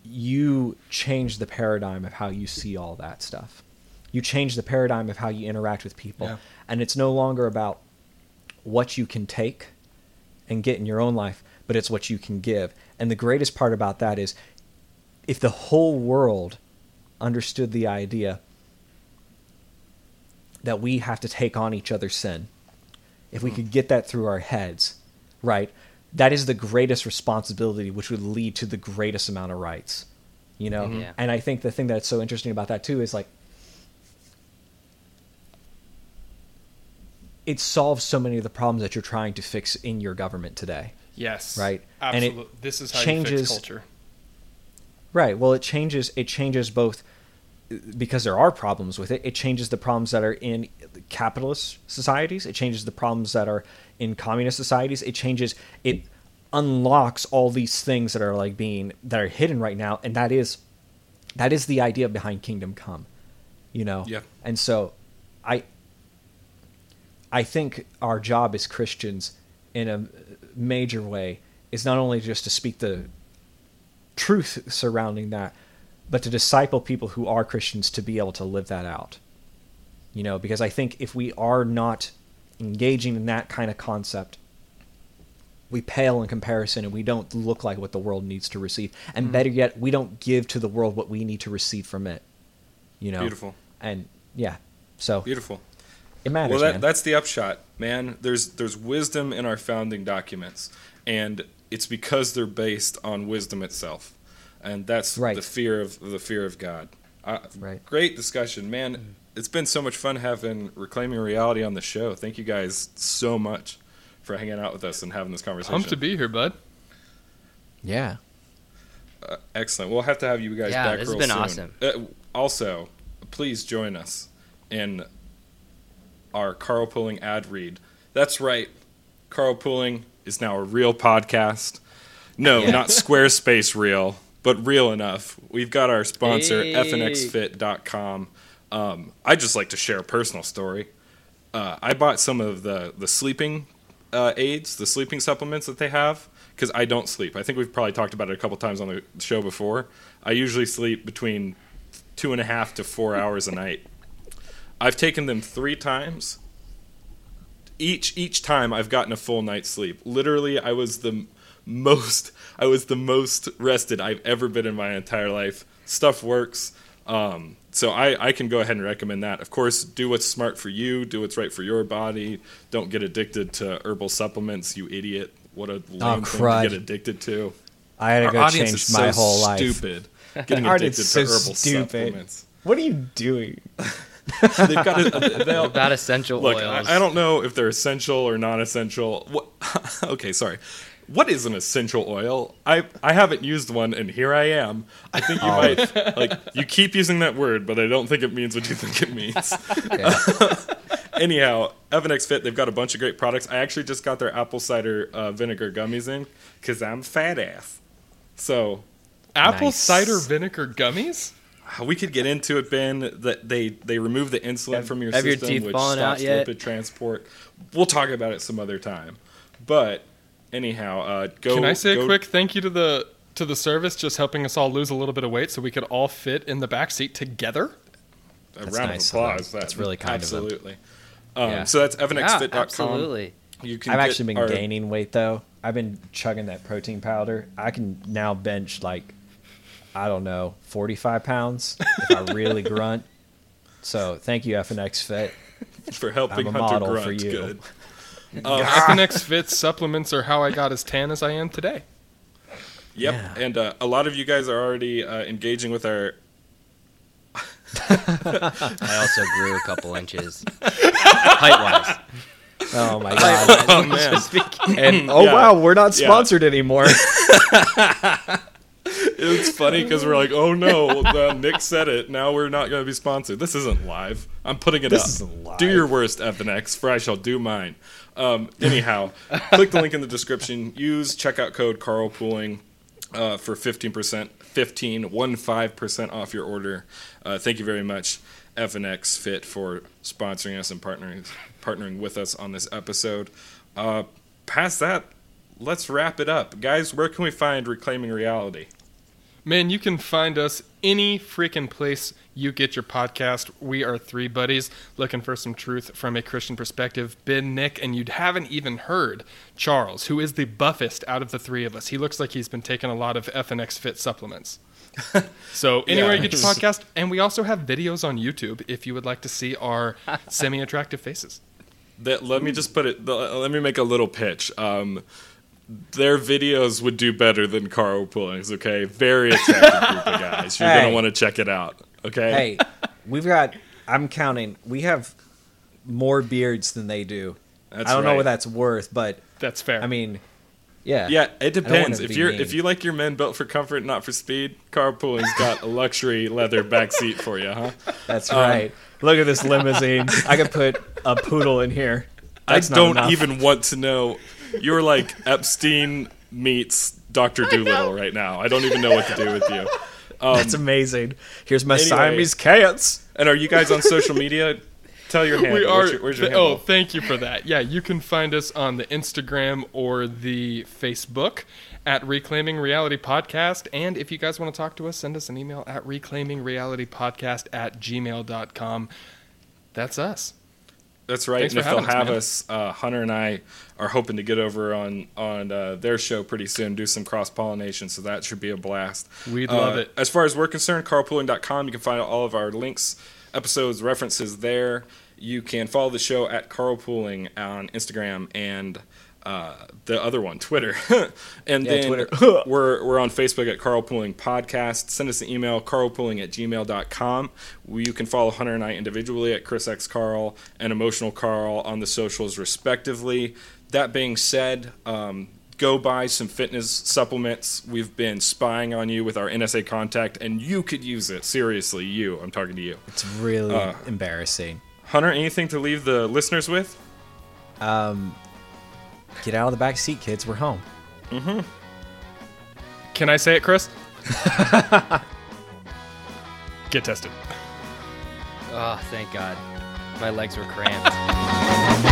you change the paradigm of how you see all that stuff. You change the paradigm of how you interact with people. Yeah. And it's no longer about what you can take and get in your own life, but it's what you can give. And the greatest part about that is if the whole world understood the idea that we have to take on each other's sin, if we could get that through our heads, right, that is the greatest responsibility, which would lead to the greatest amount of rights. You know, mm-hmm. yeah. and I think the thing that's so interesting about that too is like it solves so many of the problems that you're trying to fix in your government today. Yes. Right. Absolutely. And it this is how changes, you fix culture. Right. Well, it changes. It changes both because there are problems with it. It changes the problems that are in capitalist societies. It changes the problems that are in communist societies. It changes. It unlocks all these things that are like being that are hidden right now, and that is that is the idea behind Kingdom Come. You know. Yeah. And so, I. I think our job as Christians, in a major way, is not only just to speak the truth surrounding that, but to disciple people who are Christians to be able to live that out. You know, because I think if we are not engaging in that kind of concept, we pale in comparison and we don't look like what the world needs to receive. And mm better yet, we don't give to the world what we need to receive from it. You know? Beautiful. And yeah. So Beautiful. It matters. Well, that, that's the upshot, man. There's there's wisdom in our founding documents, and it's because they're based on wisdom itself, and that's right. the fear of the fear of God. Uh, right. Great discussion, man. It's been so much fun having reclaiming reality on the show. Thank you guys so much for hanging out with us and having this conversation. Pumped to be here, bud. Yeah. Uh, excellent. We'll have to have you guys yeah, back this real has been soon. awesome. Uh, also, please join us in our Carl carpooling ad read. That's right. Carl Carpooling is now a real podcast. No, yeah. not Squarespace real, but real enough. We've got our sponsor, hey. fnxfit.com. Um, I just like to share a personal story. Uh, I bought some of the, the sleeping uh, aids, the sleeping supplements that they have, because I don't sleep. I think we've probably talked about it a couple times on the show before. I usually sleep between two and a half to four hours a night. I've taken them three times each each time I've gotten a full night's sleep. Literally, I was the most I was the most rested I've ever been in my entire life. Stuff works. Um, so I, I can go ahead and recommend that. Of course, do what's smart for you, do what's right for your body. Don't get addicted to herbal supplements, you idiot. What a lame oh, thing to get addicted to. I had to go change my so whole life. Stupid. Getting addicted so to herbal stupid. supplements. What are you doing? They've got they about essential look, oils. I, I, don't know if they're essential or non-essential. What, okay, sorry. what is an essential oil? I I haven't used one, and here I am. I think you might like you keep using that word, but I don't think it means what you think it means. Okay. Anyhow, FNX Fit, they've got a bunch of great products. I actually just got their apple cider uh, vinegar gummies in because I'm fat ass. So Apple Nice. cider vinegar gummies? We could get into it, Ben. That they they remove the insulin Have- from your have your system, teeth which stops out yet? lipid transport. We'll talk about it some other time. But anyhow, uh, go. Can I say go- a quick thank you to the to the service just helping us all lose a little bit of weight so we could all fit in the back seat together? a That's round nice of of them. applause? That's really kind of them. absolutely. Um, Yeah. So that's Yeah, fnxfit.com. absolutely. You can I've actually been our- gaining weight though. I've been chugging that protein powder. I can now bench like I don't know, 45 pounds if I really grunt. So thank you, FNX Fit. for helping I'm a Hunter model grunt. for you. Good. FNX Fit supplements are how I got as tan as I am today. Yep. Yeah. And uh, a lot of you guys are already uh, engaging with our. I also grew a couple inches height wise. Oh my god. Oh man. And oh Yeah. wow, we're not Yeah. sponsored anymore. It's funny because we're like, oh no, Nick said it. Now we're not going to be sponsored. This isn't live. I'm putting it This up. isn't live. Do your worst, FNX, for I shall do mine. Um, anyhow, click the link in the description. Use checkout code carlpooling uh, for 15%, 15, 15% off your order. Uh, thank you very much, FNX Fit, for sponsoring us and partnering, partnering with us on this episode. Uh, past that, let's wrap it up. Guys, where can we find Reclaiming Reality? Man, you can find us any freaking place you get your podcast. We are three buddies looking for some truth from a Christian perspective. Ben, Nick, and you haven't even heard Charles, who is the buffest out of the three of us. He looks like he's been taking a lot of FNX Fit supplements. so anywhere you get your podcast, and we also have videos on YouTube if you would like to see our semi-attractive faces. that let me just put it let me make a little pitch um their videos would do better than Carl Poolings, okay? Very attractive group of guys. You're Hey. gonna want to check it out. Okay. hey, we've got I'm counting. We have more beards than they do. That's I don't know what that's worth, but That's fair. I mean, yeah. Yeah, it depends. If you're mean. if you like your men built for comfort, not for speed, Carl Pooling's got a luxury leather back seat for you, huh? That's Um, right. Look at this limousine. I could put a poodle in here. That's I don't enough. even want to know. You're like Epstein meets Doctor Dolittle right now. I don't even know what to do with you. Um, That's amazing. Here's my anyway. Siamese cats. And are you guys on social media? Tell your handle. we are. Where's your, where's your th- oh, thank you for that. Yeah, you can find us on the Instagram or the Facebook at Reclaiming Reality Podcast. And if you guys want to talk to us, send us an email at reclaimingrealitypodcast at gmail.com. That's us. That's right. Thanks and if they'll have us, uh, Hunter and I are hoping to get over on on uh, their show pretty soon, do some cross pollination. So that should be a blast. We'd Uh, love it. As far as we're concerned, carlpooling.com, you can find all of our links, episodes, references there. You can follow the show at carlpooling on Instagram and uh, the other one, Twitter. and Yeah, then Twitter. we're, we're on Facebook at Carl Pooling Podcast. Send us an email, carlpooling at gmail.com. You can follow Hunter and I individually at Chris X Carl and Emotional Carl on the socials, respectively. That being said, um, go buy some fitness supplements. We've been spying on you with our NSA contact, and you could use it. Seriously, you. I'm talking to you. It's really Uh, embarrassing. Hunter, anything to leave the listeners with? Um, get out of the back seat, kids. We're home. Mm-hmm. Can I say it, Chris? Get tested. Oh, thank God. My legs were cramped.